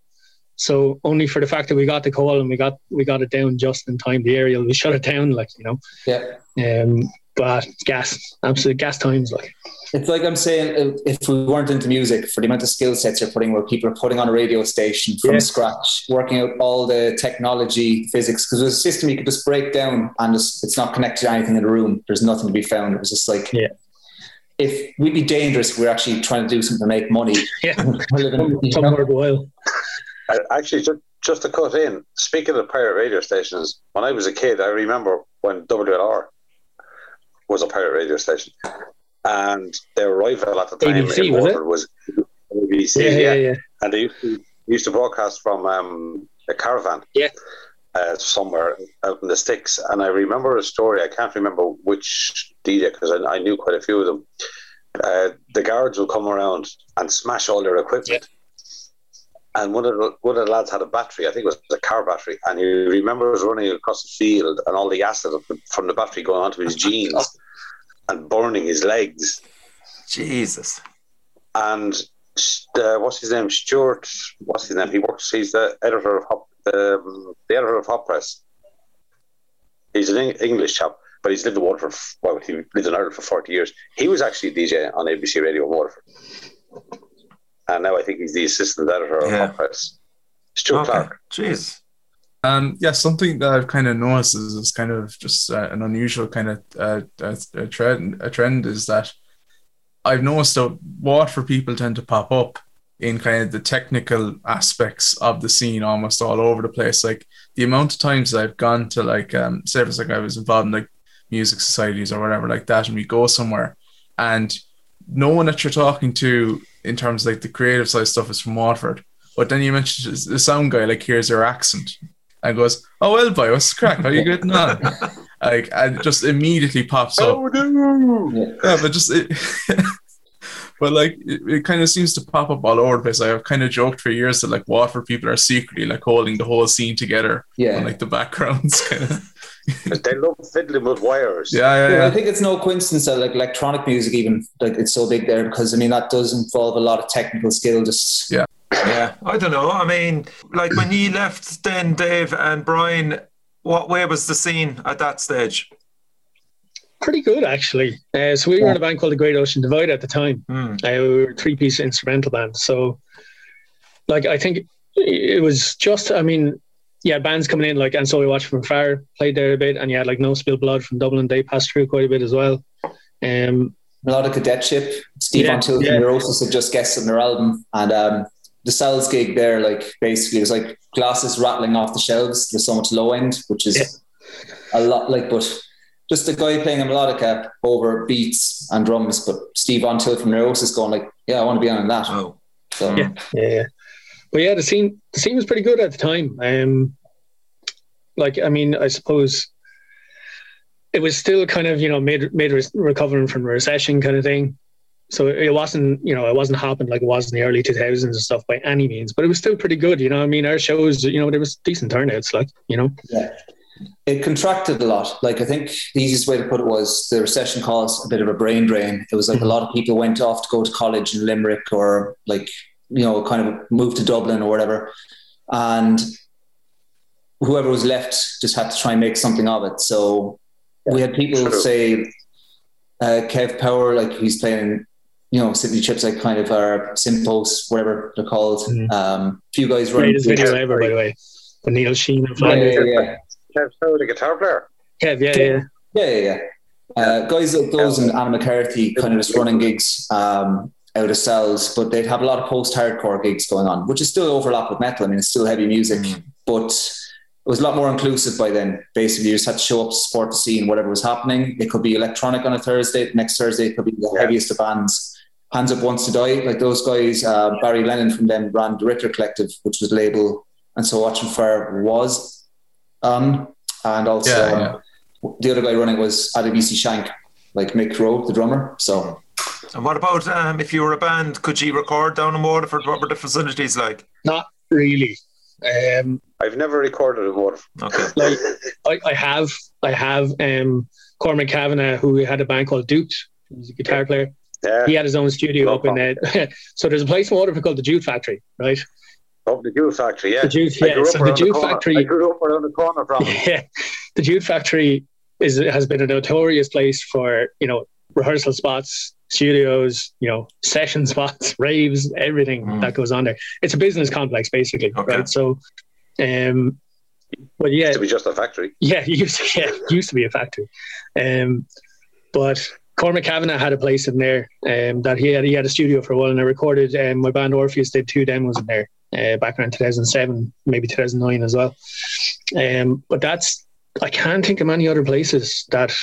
Speaker 3: So only for the fact that we got the call and we got we got it down just in time. The aerial we shut it down, like you know.
Speaker 5: Yeah.
Speaker 3: Um, but gas, absolute gas times, like.
Speaker 5: It's like I'm saying, if if we weren't into music, for the amount of skill sets you're putting, where people are putting on a radio station from
Speaker 3: Yeah.
Speaker 5: scratch, working out all the technology, physics, because it was a system you could just break down and just, it's not connected to anything in the room. There's nothing to be found. It was just like,
Speaker 3: Yeah.
Speaker 5: if we'd be dangerous, if we're actually trying to do something to make money.
Speaker 3: Yeah,
Speaker 5: We're living- you know?
Speaker 3: worthwhile.
Speaker 4: I- Actually, just, just to cut in, speaking of pirate radio stations, when I was a kid, I remember when WLR was a pirate radio station, and their rival at the time
Speaker 3: ABC,
Speaker 4: in
Speaker 3: was?
Speaker 4: Waterford was ABC,
Speaker 3: Yeah,
Speaker 4: yeah,
Speaker 3: yeah, yeah.
Speaker 4: and they used to, used to broadcast from um, a caravan.
Speaker 3: Yeah.
Speaker 4: uh, somewhere out in the sticks, and I remember a story. I can't remember which DJ because I, I, knew quite a few of them. Uh, the guards would come around and smash all their equipment. And one of the one of the lads had a battery. I think it was a car battery, and he remembers running across the field and all the acid from the battery going onto his jeans and burning his legs.
Speaker 2: Jesus.
Speaker 4: And uh, what's his name? Stuart. What's his name? He works. He's the editor of Hop, um, the editor of Hot Press. He's an English chap, but he's lived in Waterford. Well, he lived in Ireland for forty years. He was actually a DJ on ABC Radio in Waterford, and now I think he's the assistant editor of yeah. Hot Press. Stuart okay. Clark.
Speaker 2: Jeez.
Speaker 1: Um, yeah, something that I've kind of noticed is, is kind of just uh, an unusual kind of uh, a, a trend. A trend is that I've noticed that Waterford people tend to pop up in kind of the technical aspects of the scene almost all over the place. Like the amount of times I've gone to like um say service like I was involved in like music societies or whatever like that, and we go somewhere and no one that you're talking to in terms of like the creative side stuff is from Waterford. But then you mentioned the sound guy like hears your accent and goes, "Oh well, boy, what's the crack? How you getting on?" like, and just immediately pops up. Oh no! Yeah, but just it, but like it, it kind of seems to pop up all over the place. I've kind of joked for years that like Waterford people are secretly like holding the whole scene together.
Speaker 5: Yeah,
Speaker 1: on, like the backgrounds kind of.
Speaker 4: They love fiddling with wires.
Speaker 1: Yeah, yeah, yeah,
Speaker 5: I think it's no coincidence that like electronic music even like it's so big there because I mean that does involve a lot of technical skill. Just
Speaker 1: yeah,
Speaker 2: yeah, I don't know. I mean, like when you left, then Dave and Brian, what way was the scene at that stage?
Speaker 3: Pretty good, actually. Uh, so we were in a band called the Great Ocean Divide at the time. Mm. Uh, we were a three-piece instrumental band. So, like, I think it was just. I mean, yeah, bands coming in like, and so we watched from far played there a bit, and you had like No Spill Blood from Dublin. They passed through quite a bit as well. Um,
Speaker 5: Melodica Deathship. Steve yeah, Von Till yeah. Neurosis had just guested on their album, and um, the cells gig there, like basically, it was like glasses rattling off the shelves. There's so much low end, which is yeah. a lot like, but just a guy playing a melodica over beats and drums. But Steve Von Till from Neurosis going like, yeah, I want to be on that.
Speaker 2: Oh,
Speaker 3: so, yeah, yeah. But yeah, the scene the scene was pretty good at the time. Um, like I mean, I suppose it was still kind of you know made mid recovering from the recession kind of thing. So it wasn't you know it wasn't happening like it was in the early 2000s and stuff by any means but it was still pretty good you know i mean? Our shows you know there was decent turnouts like you know?
Speaker 5: Yeah. It contracted a lot. Like i think the easiest way to put it was the recession caused a bit of a brain drain. It was like mm-hmm. a lot of people went off to go to college in limerick or like you know kind of moved to dublin or whatever and whoever was left just had to try and make something of it so we had people say uh, Kev Power, like he's playing you know, Sydney Chips like kind of our Simpos, whatever they're called. Mm. Um, few guys running.
Speaker 3: Greatest video ever, by the way. The Neil Sheen of
Speaker 5: yeah, yeah, yeah.
Speaker 4: Kev Power, the guitar player.
Speaker 3: Kev, yeah, yeah.
Speaker 5: Yeah, yeah, yeah. Uh, guys like those and Anna McCarthy kind of just running gigs um, out of cells, but they'd have a lot of post hardcore gigs going on, which is still overlap with metal. I mean, it's still heavy music, mm. but it was a lot more inclusive by then. Basically, you just had to show up to support the scene, whatever was happening. It could be electronic on a Thursday. Next Thursday, it could be the yeah. heaviest of bands. Hands Up Wants to Die, like those guys, uh, Barry Lennon from them ran the Richter Collective, which was label, and so Watching Fire was on, and also yeah, yeah. Um, the other guy running was Adebisi Shank, like Mick Rowe, the drummer. So.
Speaker 2: And what about um, if you were a band? Could you record down in Waterford? What were the facilities like?
Speaker 3: Not really. Um,
Speaker 4: I've never recorded in Waterford.
Speaker 2: Okay.
Speaker 3: Like, I, I have, I have. Um, Cormac Kavanagh, who had a band called Dukes, he's a guitar player. Yeah. He had his own studio up in there. so there's a place in Waterford called the Jute Factory, right?
Speaker 4: Oh, the Jute Factory, yeah.
Speaker 3: The Jute, yeah. So the Jute
Speaker 4: the
Speaker 3: Factory.
Speaker 4: I grew up around the corner from.
Speaker 3: Yeah, the Jute Factory is has been a notorious place for you know rehearsal spots, studios, you know, session spots, raves, everything mm. that goes on there. It's a business complex, basically, okay. right? So, um, but yeah,
Speaker 4: used to be just a factory.
Speaker 3: Yeah, used to, yeah, used to be a factory, um, but Cormac Kavanagh had a place in there um, that he had. He had a studio for a while, and I recorded. Um, my band Orpheus did two demos in there uh, back around 2007, maybe 2009 as well. Um, but that's I can't think of many other places that.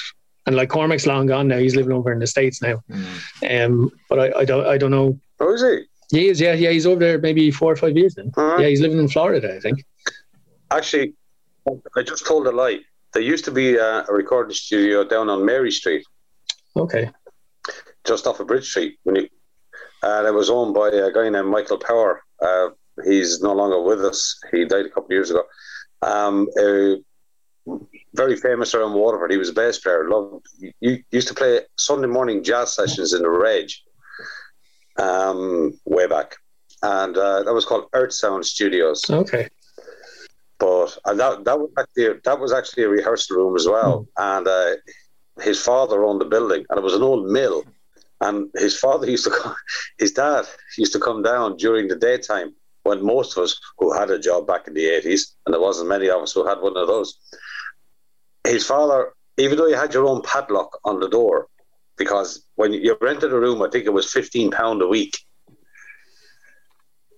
Speaker 3: And like Cormac's long gone now; he's living over in the states now. Mm. Um, but I, I don't I don't know.
Speaker 4: Oh, is he?
Speaker 3: He is, yeah, yeah. He's over there maybe four or five years now. Uh-huh. Yeah, he's living in Florida, I think.
Speaker 4: Actually, I just told a lie. There used to be a, a recording studio down on Mary Street,
Speaker 3: Okay.
Speaker 4: just off of Bridge Street. When you, and it was owned by a guy named Michael Power. Uh, he's no longer with us. He died a couple of years ago. Um, uh, very famous around Waterford. He was a bass player. Loved. You used to play Sunday morning jazz sessions in the Reg. Um, way back, and uh, that was called Earth Sound Studios.
Speaker 3: Okay.
Speaker 4: but and that that was actually that was actually a rehearsal room as well. And uh, his father owned the building, and it was an old mill. And his father used to, come, his dad used to come down during the daytime when most of us who had a job back in the eighties, and there wasn't many of us who had one of those. His father, even though you had your own padlock on the door, because when you rented a room, I think it was fifteen pound a week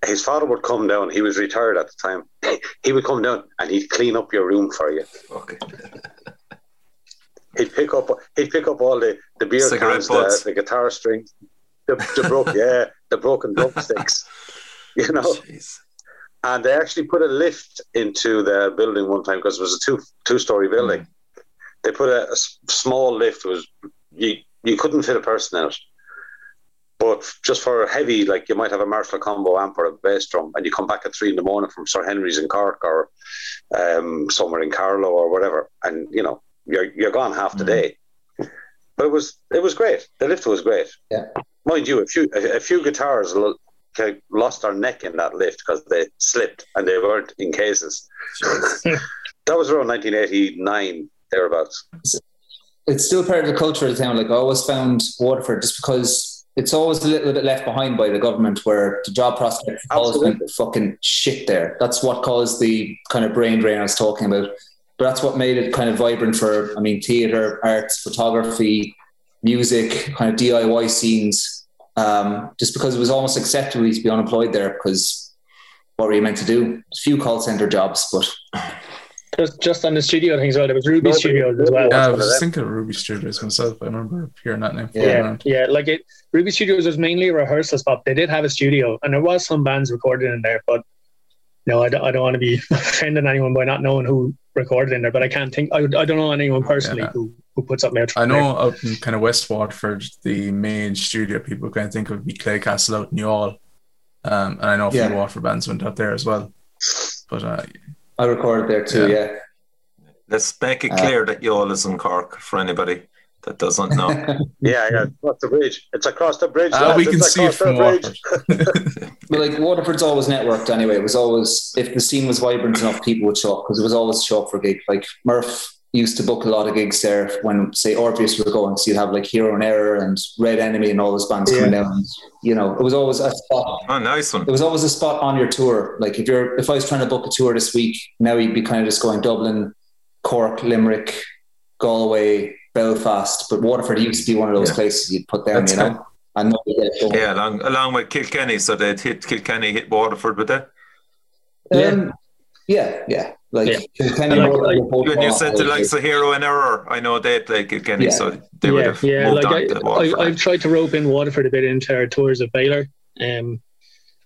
Speaker 4: his father would come down. He was retired at the time. He would come down and he'd clean up your room for you.
Speaker 2: Okay.
Speaker 4: He'd pick up. He'd pick up all the the beer cans, the, the guitar strings, the, the broke, yeah, the broken drumsticks. You know,
Speaker 2: Jeez.
Speaker 4: and they actually put a lift into the building one time because it was a two two story building. They put a small lift. It was you you couldn't fit a person in it. But just for a heavy, like you might have a Marshall combo amp or a bass drum, and you come back at three in the morning from Sir Henry's in Cork or um, somewhere in Carlow or whatever, and you know you're you're gone half the day. But it was it was great. The lift was great.
Speaker 5: Yeah.
Speaker 4: mind you, a few a, a few guitars lost their neck in that lift because they slipped and they weren't in cases. That was around 1989 thereabouts.
Speaker 5: it's still part of the culture of the town. Like I always found Waterford just because it's always a little bit left behind by the government where the job prospects always been fucking shit there. That's what caused the kind of brain drain I was talking about. But that's what made it kind of vibrant for I mean theatre, arts, photography, music, kind of DIY scenes. Um, just because it was almost acceptable to be unemployed there because what were you meant to do? A few call centre jobs, but
Speaker 3: Just just on the studio things, well, there was Ruby
Speaker 4: Nobody-
Speaker 3: Studios as well.
Speaker 1: Yeah, I was
Speaker 4: them.
Speaker 1: thinking of Ruby Studios myself. I remember hearing that name floating
Speaker 3: Yeah,
Speaker 1: around.
Speaker 3: yeah. Like it, Ruby Studios was mainly a rehearsal spot. They did have a studio, and there was some bands recorded in there. But no, I don't, I don't want to be offending anyone by not knowing who recorded in there. But I can't think. I, I don't know anyone personally
Speaker 1: Yeah.
Speaker 3: who, who puts up there.
Speaker 1: I know out in kind of West Waterford, the main studio people kind of think of would be Clay Castle out in Youghal. Um, and I know a few
Speaker 5: Yeah.
Speaker 1: Waterford bands went out there as well. But uh,
Speaker 5: I recorded there too.
Speaker 1: Yeah.
Speaker 5: Yeah,
Speaker 2: Let's make it
Speaker 5: Uh,
Speaker 2: clear that Youghal is in Cork for anybody that doesn't know.
Speaker 4: Yeah, yeah, across the bridge. It's across the bridge.
Speaker 1: uh,
Speaker 4: lads.
Speaker 1: we can
Speaker 4: It's
Speaker 1: see it
Speaker 4: across the
Speaker 1: from
Speaker 4: bridge.
Speaker 1: Waterford.
Speaker 5: But like Waterford's always networked anyway. It was always if the scene was vibrant enough, people would show up because it was always show up for gigs. Like Murph used to book a lot of gigs there when say Orpheus were going, so you'd have like Hero in Error and Red Enemy and all those bands coming down. You know, it was always a spot.
Speaker 2: Oh, nice one.
Speaker 5: It was always a spot on your tour. Like if you're if I was trying to book a tour this week, now you'd be kind of just going Dublin, Cork, Limerick, Galway, Belfast. But Waterford used to be one of those
Speaker 2: Yeah.
Speaker 5: places you'd put down,
Speaker 1: That's
Speaker 5: you know. And nobody get it going.
Speaker 2: Yeah, along along with Kilkenny, so they'd hit Kilkenny, hit Waterford with that.
Speaker 5: Um, yeah, yeah. Like
Speaker 3: Yeah.
Speaker 5: Kilkenny
Speaker 3: Like-
Speaker 5: were-
Speaker 3: like-
Speaker 2: When you said the
Speaker 5: like,
Speaker 2: likes of Hero in Error, I know they play Kilkenny,
Speaker 5: Yeah.
Speaker 2: so they would
Speaker 3: yeah,
Speaker 2: have
Speaker 3: yeah.
Speaker 2: moved
Speaker 3: Like
Speaker 2: on to
Speaker 3: I,
Speaker 2: Waterford.
Speaker 3: I, I've tried to rope in Waterford a bit into our tours of Bailer. Um,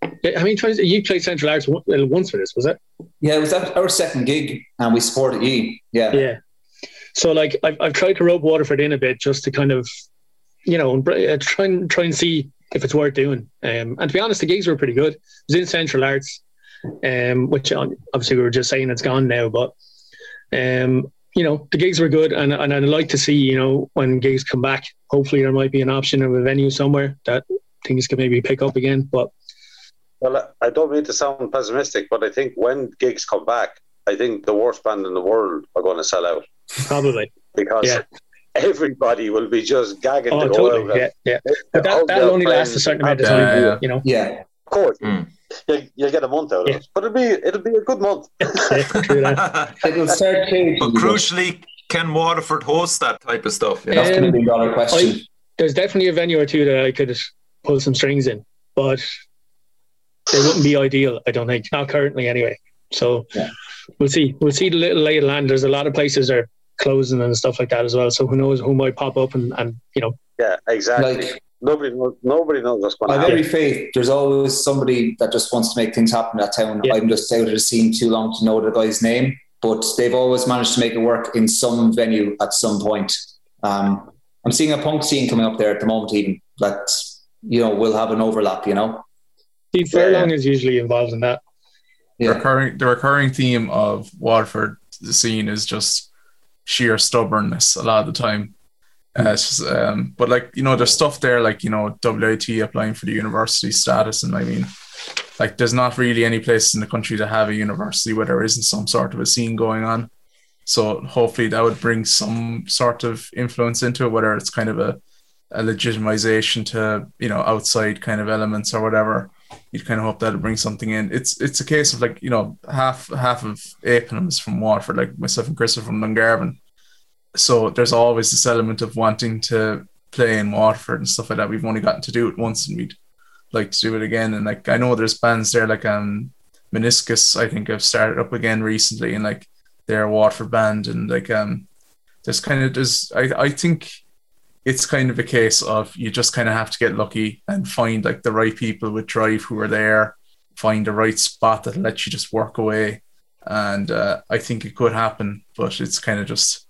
Speaker 3: I mean, you played Central Arts once for this, was it?
Speaker 5: Yeah, it was that our second gig, and we supported you. Yeah,
Speaker 3: Yeah. So like I've, I've tried to rope Waterford in a bit just to kind of, you know, and br- uh, try and try and see if it's worth doing. Um, and to be honest, the gigs were pretty good. It was in Central Arts, um, which um, obviously we were just saying it's gone now, but um, you know, the gigs were good, and and I'd like to see, you know, when gigs come back, hopefully there might be an option of a venue somewhere that things can maybe pick up again. But
Speaker 4: Well, I don't mean to sound pessimistic, but I think when gigs come back, I think the worst band in the world are going to sell out
Speaker 3: probably,
Speaker 4: because
Speaker 3: Yeah.
Speaker 4: everybody will be just gagging
Speaker 3: oh,
Speaker 4: to go
Speaker 3: totally,
Speaker 4: out.
Speaker 3: yeah, yeah. But that that'll
Speaker 4: their
Speaker 3: only last a certain amount of
Speaker 1: Yeah,
Speaker 3: time,
Speaker 1: yeah.
Speaker 3: you know.
Speaker 5: yeah.
Speaker 4: Of course,
Speaker 2: Mm.
Speaker 4: You'll, you'll get a month out of
Speaker 3: Yeah.
Speaker 4: it, but it'll be it'll be a good month.
Speaker 3: Yeah, true that.
Speaker 5: It'll start changing.
Speaker 2: but crucially, can Waterford host that type of stuff? You know?
Speaker 5: that's the
Speaker 3: Um,
Speaker 5: million dollar question.
Speaker 3: there's definitely a venue or two that I could pull some strings in, but they wouldn't be ideal, I don't think. Not currently, anyway. So
Speaker 5: Yeah.
Speaker 3: we'll see. We'll see the little lay of land. There's a lot of places that are closing and stuff like that as well. So who knows who might pop up and, and you know,
Speaker 4: Yeah, exactly.
Speaker 5: Like
Speaker 4: nobody knows. Nobody knows what's going to
Speaker 5: I've every faith. There's always somebody that just wants to make things happen in that town.
Speaker 3: Yeah.
Speaker 5: I'm just out of the scene too long to know the guy's name. but they've always managed to make it work in some venue at some point. Um, I'm seeing a punk scene coming up there at the moment, even that you know will have an overlap. You know,
Speaker 3: Steve Furlong is usually involved in that.
Speaker 1: The
Speaker 5: Yeah.
Speaker 1: recurring the recurring theme of Waterford the scene is just sheer stubbornness a lot of the time. Uh, just, um, but like you know, there's stuff there like you know WIT applying for the university status, and I mean, like there's not really any places in the country to have a university where there isn't some sort of a scene going on. So hopefully that would bring some sort of influence into it, whether it's kind of a, a legitimization to you know outside kind of elements or whatever you'd kind of hope that'll bring something in. It's it's a case of like you know half half of Aponym is from Waterford, like myself and Chris are from Dungarvan. So there's always this element of wanting to play in Waterford and stuff like that. We've only gotten to do it once, and we'd like to do it again. And like I know there's bands there like um Meniscus, I think have started up again recently, and like they're a Waterford band, and like um there's kind of there's I I think it's kind of a case of you just kind of have to get lucky and find like the right people with drive who are there, find the right spot that lets you just work away. And uh, I think it could happen, but it's kind of just,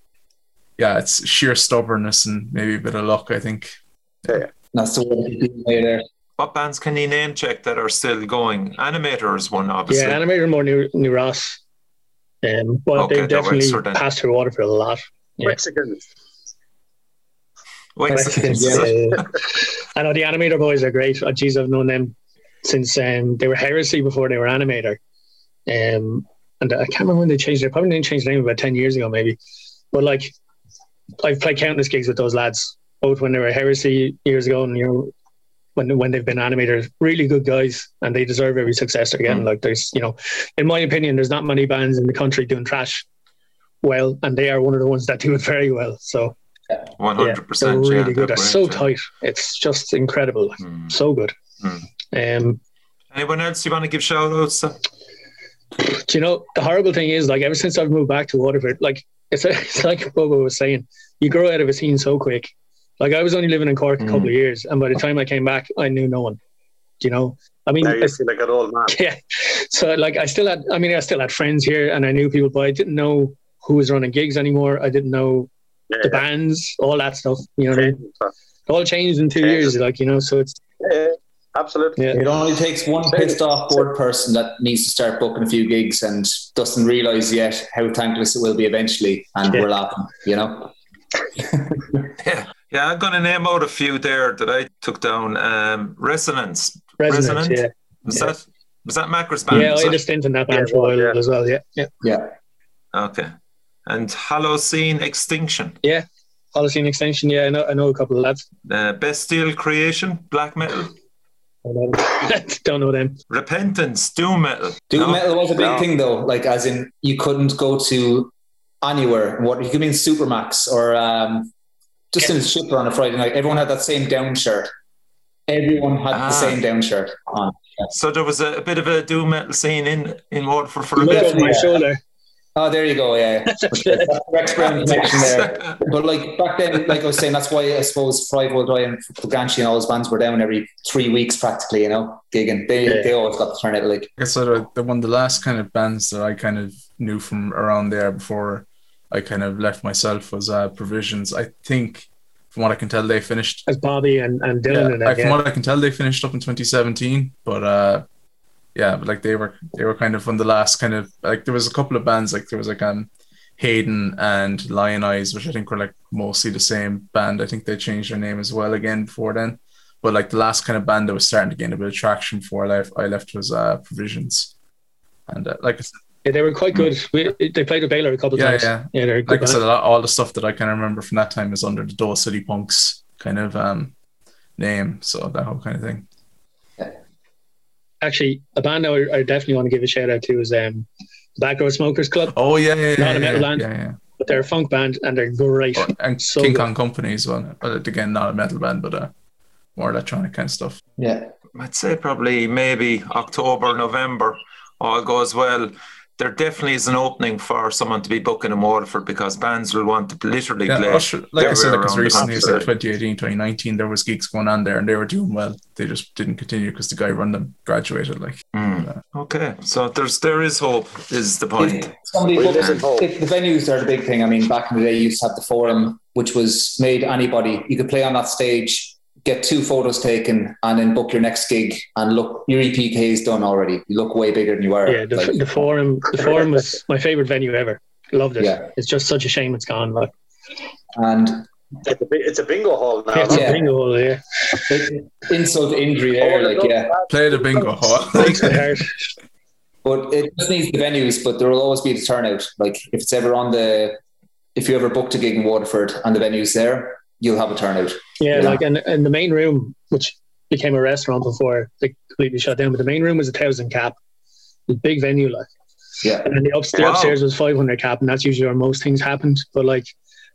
Speaker 1: yeah, it's sheer stubbornness and maybe a bit of luck, I think.
Speaker 5: Yeah, that's the word people say there.
Speaker 2: What bands can you name check that are still going? Animator is one, obviously.
Speaker 3: Yeah, animator more new, new Ross. Um, but
Speaker 2: Okay,
Speaker 3: they've
Speaker 2: that
Speaker 3: definitely
Speaker 2: for them.
Speaker 3: passed through Waterford a lot. Yeah.
Speaker 4: Mexicans.
Speaker 2: Mexicans.
Speaker 3: Uh, I know the animator boys are great. Oh, geez, I've known them since um, they were Heresy before they were animator. Um, and I can't remember when they changed. They probably didn't change the name about ten years ago, maybe. But like, I've played countless gigs with those lads, both when they were Heresy years ago, and you know, when when they've been animators. Really good guys, and they deserve every success they're getting. Like, there's, you know, in my opinion, there's not many bands in the country doing thrash well, and they are one of the ones that do it very well. So
Speaker 2: One hundred percent.
Speaker 3: really good. They're so tight. It's just incredible.
Speaker 2: Mm.
Speaker 3: So good.
Speaker 2: Mm.
Speaker 3: Um,
Speaker 2: Anyone else you want to give shout outs to?
Speaker 3: do you know the horrible thing is like ever since I've moved back to Waterford, like it's, it's like Bobo was saying, you grow out of a scene so quick. Like I was only living in Cork a couple of mm. years, and by the time I came back, I knew no one. Do you know? I mean,
Speaker 4: Now you
Speaker 3: it's-
Speaker 4: feel like an old man.
Speaker 3: yeah. So like I still had, I mean, I still had friends here, and I knew people, but I didn't know who was running gigs anymore. I didn't know
Speaker 4: Yeah,
Speaker 3: the bands, all that stuff. You know, what I mean? it all changed in two
Speaker 4: Yeah.
Speaker 3: years. Like you know, so it's
Speaker 4: Yeah, absolutely.
Speaker 3: yeah.
Speaker 5: It only takes one pissed off bored person that needs to start booking a few gigs and doesn't realise yet how thankless it will be eventually, and
Speaker 3: Yeah.
Speaker 5: we're laughing, you know.
Speaker 2: Yeah, yeah. I'm going to name out a few there that I took down. Um, Resonance.
Speaker 3: Resonance.
Speaker 2: Resonant?
Speaker 3: Yeah.
Speaker 2: Was
Speaker 3: Yeah.
Speaker 2: that was that Macros band?
Speaker 3: Yeah,
Speaker 2: was
Speaker 3: I
Speaker 2: it?
Speaker 3: had a stint in that band
Speaker 4: Yeah,
Speaker 3: for a while
Speaker 4: yeah.
Speaker 3: as well. Yeah, yeah.
Speaker 5: Yeah,
Speaker 2: Okay. And Holocene Extinction.
Speaker 3: Yeah, Holocene Extinction, Yeah, I know. I know a couple of lads.
Speaker 2: Uh, Bestial Creation, black metal.
Speaker 3: Don't know, them.
Speaker 2: Repentance, doom metal.
Speaker 5: doom
Speaker 2: No?
Speaker 5: metal was a big
Speaker 4: No.
Speaker 5: thing though. Like, as in, you couldn't go to anywhere. What you could be in Supermac's or um, just in a shipper on a Friday night. Everyone had that same down shirt. Everyone had
Speaker 2: Ah.
Speaker 5: the same down shirt on.
Speaker 2: So there was a, a bit of a doom metal scene in in Waterford for a
Speaker 3: Look
Speaker 2: bit.
Speaker 3: over my
Speaker 5: yeah.
Speaker 3: shoulder.
Speaker 5: Oh, there you go. Yeah, That's the Rex Brown connection there. But like back then, like I was saying, that's why I suppose Five Old Die and Granchi and all those bands were down every three weeks practically, you know, gigging. They
Speaker 3: Yeah.
Speaker 5: they always got to turn out like
Speaker 1: I guess the one of the last kind of bands that I kind of knew from around there before I kind of left myself was uh, Provisions. I think, from what I can tell, they finished.
Speaker 3: As Bobby and, and
Speaker 1: Yeah,
Speaker 3: Dylan and
Speaker 1: I- from
Speaker 3: Yeah.
Speaker 1: what I can tell, they finished up in 2017. But uh, yeah, but like they were they were kind of one of the last kind of like there was a couple of bands like there was like um Hayden and Lion Eyes, which I think were like mostly the same band. I think they changed their name as well again before then. But like the last kind of band that was starting to gain a bit of traction before I left, I left was uh, Provisions. And uh, like I said,
Speaker 3: Yeah, they were quite good. We, they played with Bailer a couple of
Speaker 1: Yeah,
Speaker 3: times.
Speaker 1: yeah.
Speaker 3: yeah, they're good.
Speaker 1: like I said, a lot, all the stuff that I kind of remember from that time is under the Dole City Punks kind of um name. So that whole kind of thing.
Speaker 3: Actually, a band I, I definitely want to give a shout out to is um, Back Row Smokers Club.
Speaker 1: Oh yeah, yeah, yeah,
Speaker 3: Not a metal
Speaker 1: yeah,
Speaker 3: band.
Speaker 1: yeah, yeah.
Speaker 3: But they're a funk band and they're great.
Speaker 1: Oh, and
Speaker 3: So
Speaker 1: King
Speaker 3: good.
Speaker 1: Kong Company as well. But again, not a metal band, but uh, more electronic kind of stuff.
Speaker 5: yeah.
Speaker 2: I'd say probably maybe October, November, all goes well. There definitely is an opening for someone to be booking in Waterford because bands will want to literally
Speaker 1: Yeah,
Speaker 2: play.
Speaker 1: Usher- like I said,
Speaker 2: everywhere
Speaker 1: because
Speaker 2: around the
Speaker 1: recently, it's like
Speaker 2: country.
Speaker 1: 2018, 2019, there was gigs going on there and they were doing well. They just didn't continue because the guy run them graduated. Like,
Speaker 2: Mm. Okay, so there's there is hope. Is the point?
Speaker 5: If somebody
Speaker 4: We
Speaker 5: booked-
Speaker 4: live in hope.
Speaker 5: if the venues are the big thing. I mean, back in the day, you used to have the forum, which was made anybody. You could play on that stage, get two photos taken, and then book your next gig. And look, your EPK is done already. You look way bigger than you were.
Speaker 3: Yeah, the,
Speaker 5: Like,
Speaker 3: the forum. The forum was my favorite venue ever. Loved it.
Speaker 5: Yeah.
Speaker 3: It's just such a shame it's gone. Like,
Speaker 5: and
Speaker 4: It's a, bi- it's a bingo hall now.
Speaker 3: it's
Speaker 5: Yeah.
Speaker 3: a bingo hall, yeah.
Speaker 5: insult injury there, like yeah.
Speaker 1: play the bingo hall.
Speaker 3: Breaks my heart.
Speaker 5: But it just needs the venues, but there will always be the turnout. Like if it's ever on the, if you ever booked a gig in Waterford and the venue's there, you'll have a turnout.
Speaker 3: Yeah,
Speaker 5: Yeah.
Speaker 3: like and, and the main room, which became a restaurant before they completely shut down, but the main room was a thousand cap. A big venue, like,
Speaker 5: Yeah.
Speaker 3: and the, ups- the
Speaker 2: Wow.
Speaker 3: upstairs was five hundred cap, and that's usually where most things happened. But like,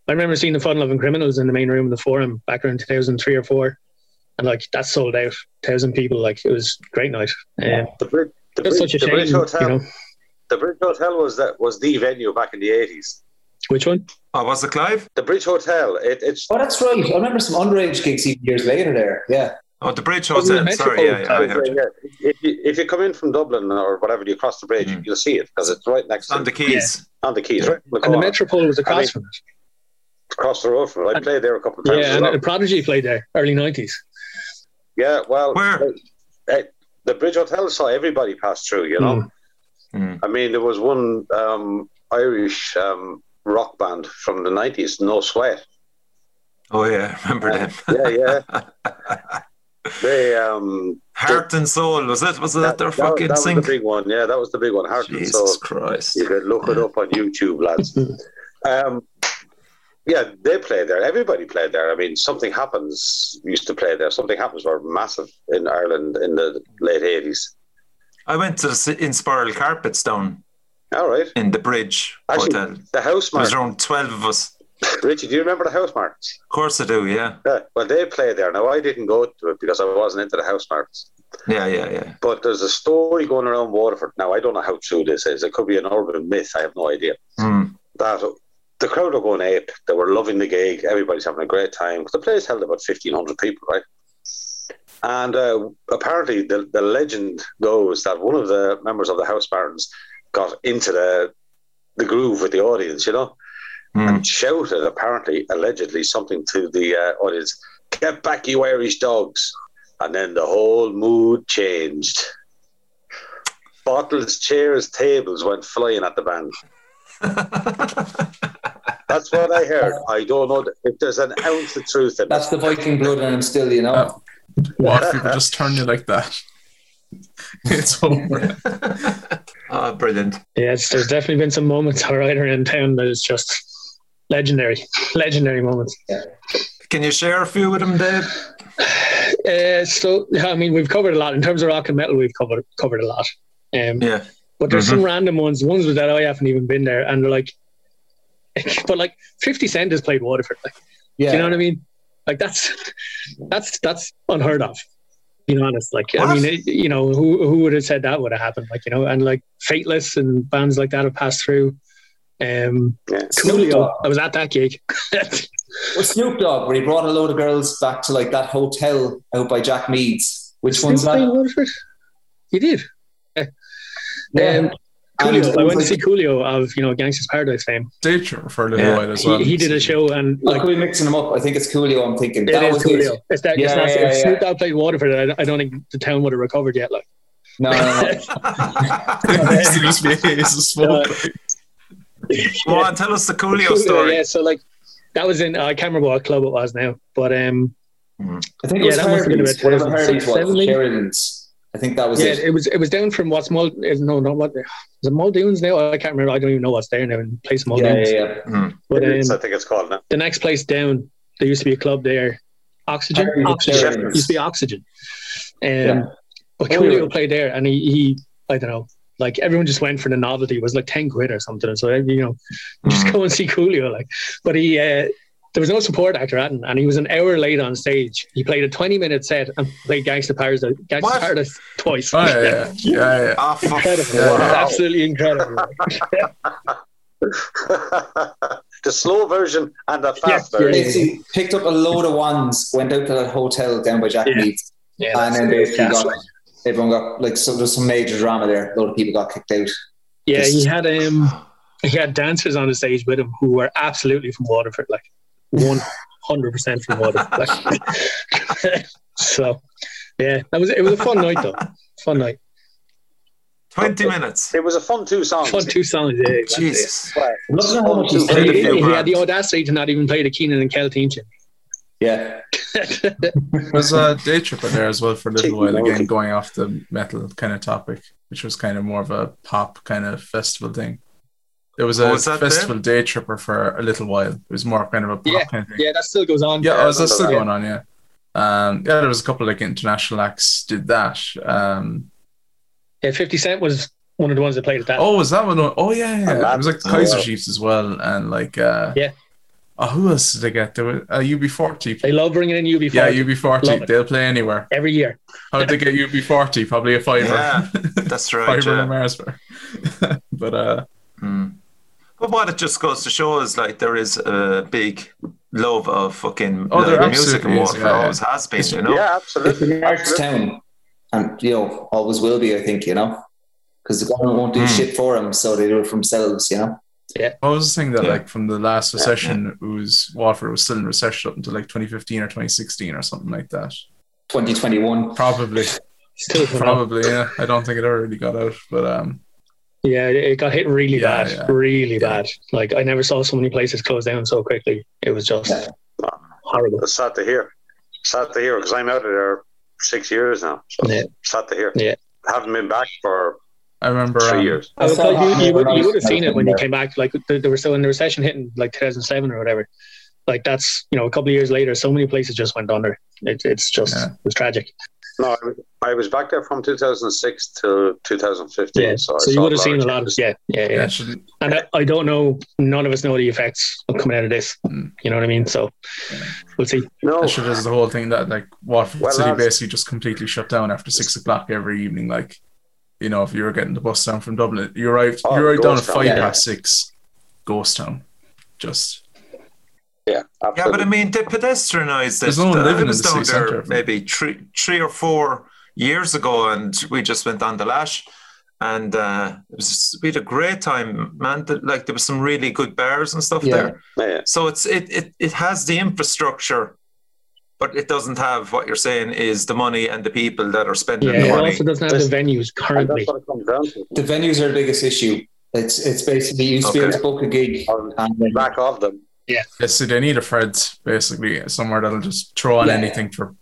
Speaker 3: I remember seeing the Fun Loving Criminals in the main room of the Forum back around two thousand three or four, and like that sold out, thousand people. Like it was a great night. Um,
Speaker 4: The, Brid- the,
Speaker 3: it's such a
Speaker 4: the
Speaker 3: shame,
Speaker 4: Bridge Hotel.
Speaker 3: you know.
Speaker 4: The Bridge Hotel was that was the venue back in the eighties.
Speaker 3: Which one?
Speaker 2: Oh, was it Clive?
Speaker 4: The Bridge Hotel. It, it's
Speaker 5: Oh, that's right. I remember some underage gigs even years later there. Yeah.
Speaker 2: Oh, the Bridge
Speaker 3: Was
Speaker 2: Hotel. Sorry, yeah, yeah, I heard you.
Speaker 4: yeah, if, you, if you come in from Dublin or whatever, you cross the bridge,
Speaker 2: Mm.
Speaker 4: you'll see it because it's right next
Speaker 2: It's on
Speaker 4: to
Speaker 2: the quays.
Speaker 4: on the quays, right? in the
Speaker 3: And the Metropole was across
Speaker 4: I mean-
Speaker 3: from it.
Speaker 4: across the road from it. I played there a couple of times.
Speaker 3: Yeah,
Speaker 4: as
Speaker 3: and the Prodigy played there, early nineties.
Speaker 4: yeah, well,
Speaker 2: Where?
Speaker 4: uh, the Bridge Hotel saw everybody pass through. You know,
Speaker 2: Mm.
Speaker 4: I mean, there was one um, Irish um, rock band from the nineties, No Sweat.
Speaker 2: Oh yeah, remember them.
Speaker 4: Yeah, yeah. they um,
Speaker 2: Heart and Soul was it? Was that, their
Speaker 4: that,
Speaker 2: fucking
Speaker 4: that was
Speaker 2: sing?
Speaker 4: the big one. Yeah, that was the big one. Heart and Soul.
Speaker 2: Jesus Christ!
Speaker 4: You could look it up on YouTube, lads. um, yeah, they played there. Everybody played there. I mean, Something Happens used to play there. Something Happens were massive in Ireland in the late 80s.
Speaker 2: I went to the si- Inspiral Carpets down
Speaker 4: All right.
Speaker 2: in the Bridge
Speaker 4: Actually,
Speaker 2: Hotel.
Speaker 4: the house
Speaker 2: There was around twelve of us.
Speaker 4: Richie, do you remember the Housemartins?
Speaker 2: Of course I do. Yeah,
Speaker 4: Yeah, well, they played there. Now, I didn't go to it because I wasn't into the Housemartins.
Speaker 2: yeah, yeah, yeah.
Speaker 4: But there's a story going around Waterford. Now, I don't know how true this is. It could be an urban myth. I have no idea.
Speaker 2: Mm.
Speaker 4: That the crowd were going ape. They were loving the gig. Everybody's having a great time. the place held about 1,500 people, right? And uh, apparently, the, the legend goes that one of the members of the Housemartins got into the the groove with the audience, you know,
Speaker 2: Mm.
Speaker 4: and shouted, apparently, allegedly, something to the uh, audience Get back, you Irish dogs. And then the whole mood changed. Bottles, chairs, tables went flying at the band. That's what I heard. I don't know if there's an ounce of truth in
Speaker 5: That's
Speaker 4: it.
Speaker 5: That's the Viking blood in him still, you know.
Speaker 1: What if people just turn you like that? It's over.
Speaker 2: Ah, brilliant.
Speaker 3: Yes, there's definitely been some moments all right around town that is just legendary, legendary moments.
Speaker 2: Can you share a few with them, Dave?
Speaker 3: Uh, so I mean, we've covered a lot in terms of rock and metal. We've covered covered a lot. Um,
Speaker 2: Yeah.
Speaker 3: But there's some random ones, ones that I haven't even been there, and they're like, but like Fifty Cent has played Waterford. Like,
Speaker 5: Yeah.
Speaker 3: do you know what I mean? Like that's that's that's unheard of. Being honest, like I mean, it, you know, who who would have said that would have happened? Like you know, and like Fateless and bands like that have passed through. Um,
Speaker 4: Yeah.
Speaker 5: Snoop
Speaker 3: Coolio,
Speaker 5: Dogg.
Speaker 3: I was at that gig.
Speaker 5: With Snoop Dogg, where he brought a load of girls back to like that hotel out by Jack Meads. Which one's
Speaker 3: Snoop played
Speaker 5: that?
Speaker 3: Waterford? He did.
Speaker 5: Yeah.
Speaker 3: Um, Coolio.
Speaker 5: it
Speaker 3: I
Speaker 5: was
Speaker 3: went to see Coolio of you know Gangsta's Paradise fame.
Speaker 1: Did you for a little
Speaker 2: Yeah.
Speaker 1: while as well?
Speaker 3: he did a show and
Speaker 5: Like,
Speaker 3: like
Speaker 5: are we mixing them up? I think it's Coolio. I'm thinking
Speaker 3: it
Speaker 5: that
Speaker 3: is
Speaker 5: was
Speaker 3: Coolio.
Speaker 5: it.
Speaker 3: It's that.
Speaker 5: Yeah,
Speaker 3: it's not,
Speaker 5: yeah,
Speaker 3: if Snoop Dogg played Waterford, I, I don't think the town would have recovered yet. Like
Speaker 5: No, no, no.
Speaker 1: it used to be a haze of smoke.
Speaker 2: On, tell us the Coolio
Speaker 3: Coolio,
Speaker 2: story.
Speaker 3: Yeah, so like that was in I can't remember what club it was now, but um,
Speaker 5: I think it
Speaker 3: Yeah,
Speaker 5: was
Speaker 3: that must have been
Speaker 5: whatever
Speaker 3: 2006,
Speaker 5: was.
Speaker 3: seven.
Speaker 5: Sheridan's. I think that was
Speaker 3: yeah,
Speaker 5: it.
Speaker 3: it was it was down from what's Mul no no what is it Muldoon's now? I can't remember. I don't even know what's there now in place of
Speaker 5: Yeah,
Speaker 3: Muldoon's.
Speaker 5: yeah, yeah.
Speaker 3: But
Speaker 4: It's- I
Speaker 3: um,
Speaker 4: think it's called now.
Speaker 3: the next place down, there used to be a club there, Oxygen. Oxygen used to be Oxygen. Um,
Speaker 5: Yeah.
Speaker 3: but
Speaker 5: Oh,
Speaker 3: Coolio
Speaker 5: yeah.
Speaker 3: played there, and he, he I don't know. Like everyone just went for the novelty. It was like ten quid or something. So you know, just go and see Coolio. Like, but he uh, there was no support actor at it, and he was an hour late on stage. He played a 20 minute set and played Gangsta Paradise, Gangsta Paradise twice.
Speaker 1: Oh, yeah, yeah, yeah, yeah.
Speaker 2: Ah,
Speaker 3: incredible.
Speaker 1: Yeah.
Speaker 3: It absolutely incredible.
Speaker 4: the slow version and the fast
Speaker 3: yeah,
Speaker 4: version.
Speaker 3: yeah.
Speaker 5: Basically, picked up a load of ones, went out to that hotel down by Jack
Speaker 3: Yeah.
Speaker 5: Meads,
Speaker 3: Yeah,
Speaker 5: and then basically
Speaker 3: that's-
Speaker 5: got everyone got like so there's some major drama there. A lot of people got kicked out.
Speaker 3: Yeah, he had um he had dancers on the stage with him who were absolutely from Waterford, like one hundred percent from Waterford. Like. so yeah, that was it was a fun night though. Fun night.
Speaker 2: 20 minutes.
Speaker 4: It was a fun two songs.
Speaker 3: Fun two songs, yeah. exactly.
Speaker 2: Jesus.
Speaker 5: Look at much he's
Speaker 3: he,
Speaker 2: Played a
Speaker 3: did,
Speaker 2: few
Speaker 3: he had the audacity to not even play the Kenan and Kel team tune.
Speaker 5: Yeah,
Speaker 1: There was a day tripper there as well for a little while again, going off the metal kind of topic, which was kind of more of a pop kind of festival thing. There was
Speaker 2: Oh,
Speaker 1: a
Speaker 2: was that
Speaker 1: festival day tripper for a little while. It was more kind of a pop
Speaker 3: Yeah.
Speaker 1: kind of thing.
Speaker 3: Yeah, that still goes on.
Speaker 1: Yeah, oh, is that still
Speaker 3: Yeah.
Speaker 1: going on? Yeah. Um, yeah, there was a couple like international acts did that. Um,
Speaker 3: Yeah, 50 Cent was one of the ones that played at that.
Speaker 1: oh, was that one? Oh, yeah, yeah.
Speaker 4: And
Speaker 1: It was like Kaiser
Speaker 4: oh, wow.
Speaker 1: Chiefs as well, and like uh,
Speaker 3: Yeah.
Speaker 1: Oh, who else did they get? There was uh, UB40.
Speaker 3: They love bringing in UB40
Speaker 1: Yeah,
Speaker 3: Love
Speaker 1: UB40. They'll play anywhere.
Speaker 3: every year.
Speaker 1: How did they get UB40? Probably a fiver.
Speaker 2: Yeah, That's right.
Speaker 1: fiver
Speaker 2: Yeah.
Speaker 1: in Marsburg. but uh,
Speaker 2: Mm. But what it just goes to show is like there is a big love of fucking
Speaker 1: Oh, there
Speaker 2: live music
Speaker 1: absolutely
Speaker 2: in
Speaker 1: is,
Speaker 2: Waterford.
Speaker 1: yeah, yeah.
Speaker 2: Always has been, you know.
Speaker 4: Yeah,
Speaker 5: it's an
Speaker 4: absolutely.
Speaker 5: arts town, and you know always will be. I think you know because the government won't do
Speaker 2: Mm.
Speaker 5: shit for them, so they do it for themselves. You know.
Speaker 1: what was the thing that
Speaker 2: Yeah.
Speaker 1: like from the last
Speaker 2: Yeah,
Speaker 1: recession, it was Waterford was still in recession up until like 2015 or 2016 or something like that.
Speaker 5: 2021.
Speaker 1: Probably,
Speaker 3: Still,
Speaker 1: probably. Yeah, I don't think it ever really got out, but um,
Speaker 3: yeah, it it got hit really
Speaker 1: Yeah,
Speaker 3: bad,
Speaker 1: yeah.
Speaker 3: really
Speaker 1: Yeah.
Speaker 3: bad. Like I never saw so many places close down so quickly. It was just
Speaker 5: Yeah.
Speaker 3: horrible.
Speaker 4: It's sad to hear. Sad to hear because I'm out of there six years now. So
Speaker 3: Yeah.
Speaker 4: sad to hear.
Speaker 3: Yeah.
Speaker 4: Haven't been back for
Speaker 1: I remember
Speaker 4: three
Speaker 1: um,
Speaker 4: years.
Speaker 3: I would
Speaker 5: saw
Speaker 3: tell you, you would, you would have seen it when you came back. Like they, they were still in the recession hitting like 2007 or whatever. Like that's you know a couple of years later, so many places just went under. It, it's just
Speaker 1: Yeah.
Speaker 3: it was tragic.
Speaker 4: No, I was, back there from 2006 to 2015.
Speaker 3: Yeah,
Speaker 4: So,
Speaker 3: so you would have seen a lot of
Speaker 4: changes.
Speaker 3: yeah, yeah,
Speaker 1: yeah,
Speaker 3: yeah. And I, I don't know. None of us know the effects of coming out of this.
Speaker 1: Mm.
Speaker 3: You know what I mean? So we'll see.
Speaker 4: No,
Speaker 1: That should is the whole thing that like Waterford
Speaker 4: Well,
Speaker 1: City basically just completely shut down after six o'clock every evening. Like, you know, if you were getting the bus down from Dublin, you arrived
Speaker 4: Oh,
Speaker 1: you arrived down at
Speaker 4: ghost town,
Speaker 1: five
Speaker 5: yeah.
Speaker 1: past six, ghost town. Just
Speaker 4: yeah,
Speaker 2: Yeah, but I mean, they pedestrianised it.
Speaker 1: There's no one living
Speaker 2: I
Speaker 1: in
Speaker 2: was
Speaker 1: the
Speaker 2: down
Speaker 1: city
Speaker 2: there
Speaker 1: centre.
Speaker 2: maybe three, three or four years ago, and we just went on the lash, and uh, it was we had a great time, man. Like there was some really good bars and stuff
Speaker 5: Yeah.
Speaker 2: there.
Speaker 4: yeah.
Speaker 2: So it's it, it it has the infrastructure, but it doesn't have what you're saying is the money and the people that are spending
Speaker 3: Yeah,
Speaker 2: the
Speaker 3: it
Speaker 2: money.
Speaker 3: also doesn't have the venues currently.
Speaker 4: that's what it comes down to.
Speaker 5: The venues are the biggest issue. It's it's basically you used to be able
Speaker 2: Okay.
Speaker 5: to book a gig
Speaker 4: On
Speaker 5: and
Speaker 4: the back of them.
Speaker 1: Yeah, so they need a Fred basically somewhere that'll just throw on
Speaker 5: Yeah.
Speaker 1: anything for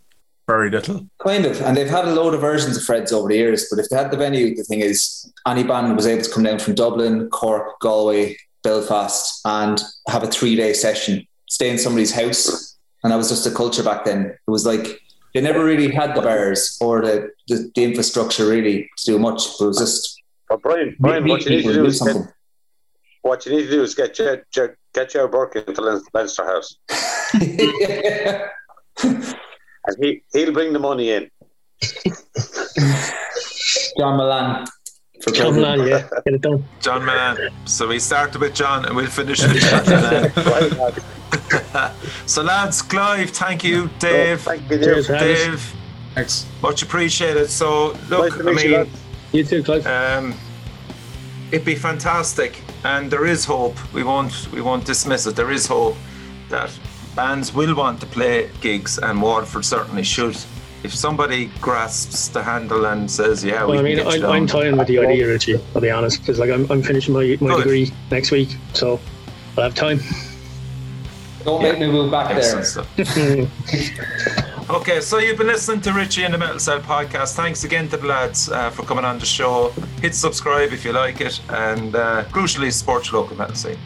Speaker 1: very little.
Speaker 5: Kind of, and they've had a load of versions of Fred's over the years. But if they had the venue, the thing is, any band was able to come down from Dublin, Cork, Galway, Belfast, and have a three-day session, stay in somebody's house, and that was just a culture back then. It was like they never really had the bars or the, the, the infrastructure really to do much. But it was just
Speaker 4: But Brian, Brian, what you need to do
Speaker 5: do
Speaker 4: is get,
Speaker 5: something.
Speaker 4: what you need to do is get Joe, Joe, get Joe Burke into Len- Leinster House, and he he'll bring the money in.
Speaker 5: John Milan. For
Speaker 3: Come
Speaker 5: president.
Speaker 3: on, yeah, get it done.
Speaker 2: John Milan. So we started with John and we'll finish with John Milan. So lads, Clive, thank you, Dave.
Speaker 4: Thank you, Dave.
Speaker 3: man.
Speaker 2: Dave,
Speaker 1: Thanks.
Speaker 2: much appreciated. So
Speaker 4: Nice
Speaker 2: look,
Speaker 4: to
Speaker 2: I
Speaker 4: meet you,
Speaker 2: mean,
Speaker 4: lads.
Speaker 3: You too, Clive.
Speaker 2: um, it'd be fantastic, and there is hope. We won't we won't dismiss it. There is hope that bands will want to play gigs, and Waterford certainly should. If somebody grasps the handle and says, "Yeah, we
Speaker 3: Well, I
Speaker 2: can
Speaker 3: mean,
Speaker 2: get you
Speaker 3: I'm, I'm toying with the idea, Richie. I'll be honest, because like I'm, I'm finishing my, my
Speaker 2: Good.
Speaker 3: degree next week, so I'll have time.
Speaker 5: Don't make me move back there.
Speaker 2: Excellent stuff. Okay, so you've been listening to Richie and the Metal Cell podcast. Thanks again to the lads uh, for coming on the show. Hit subscribe if you like it, and uh, crucially, support your local metal scene.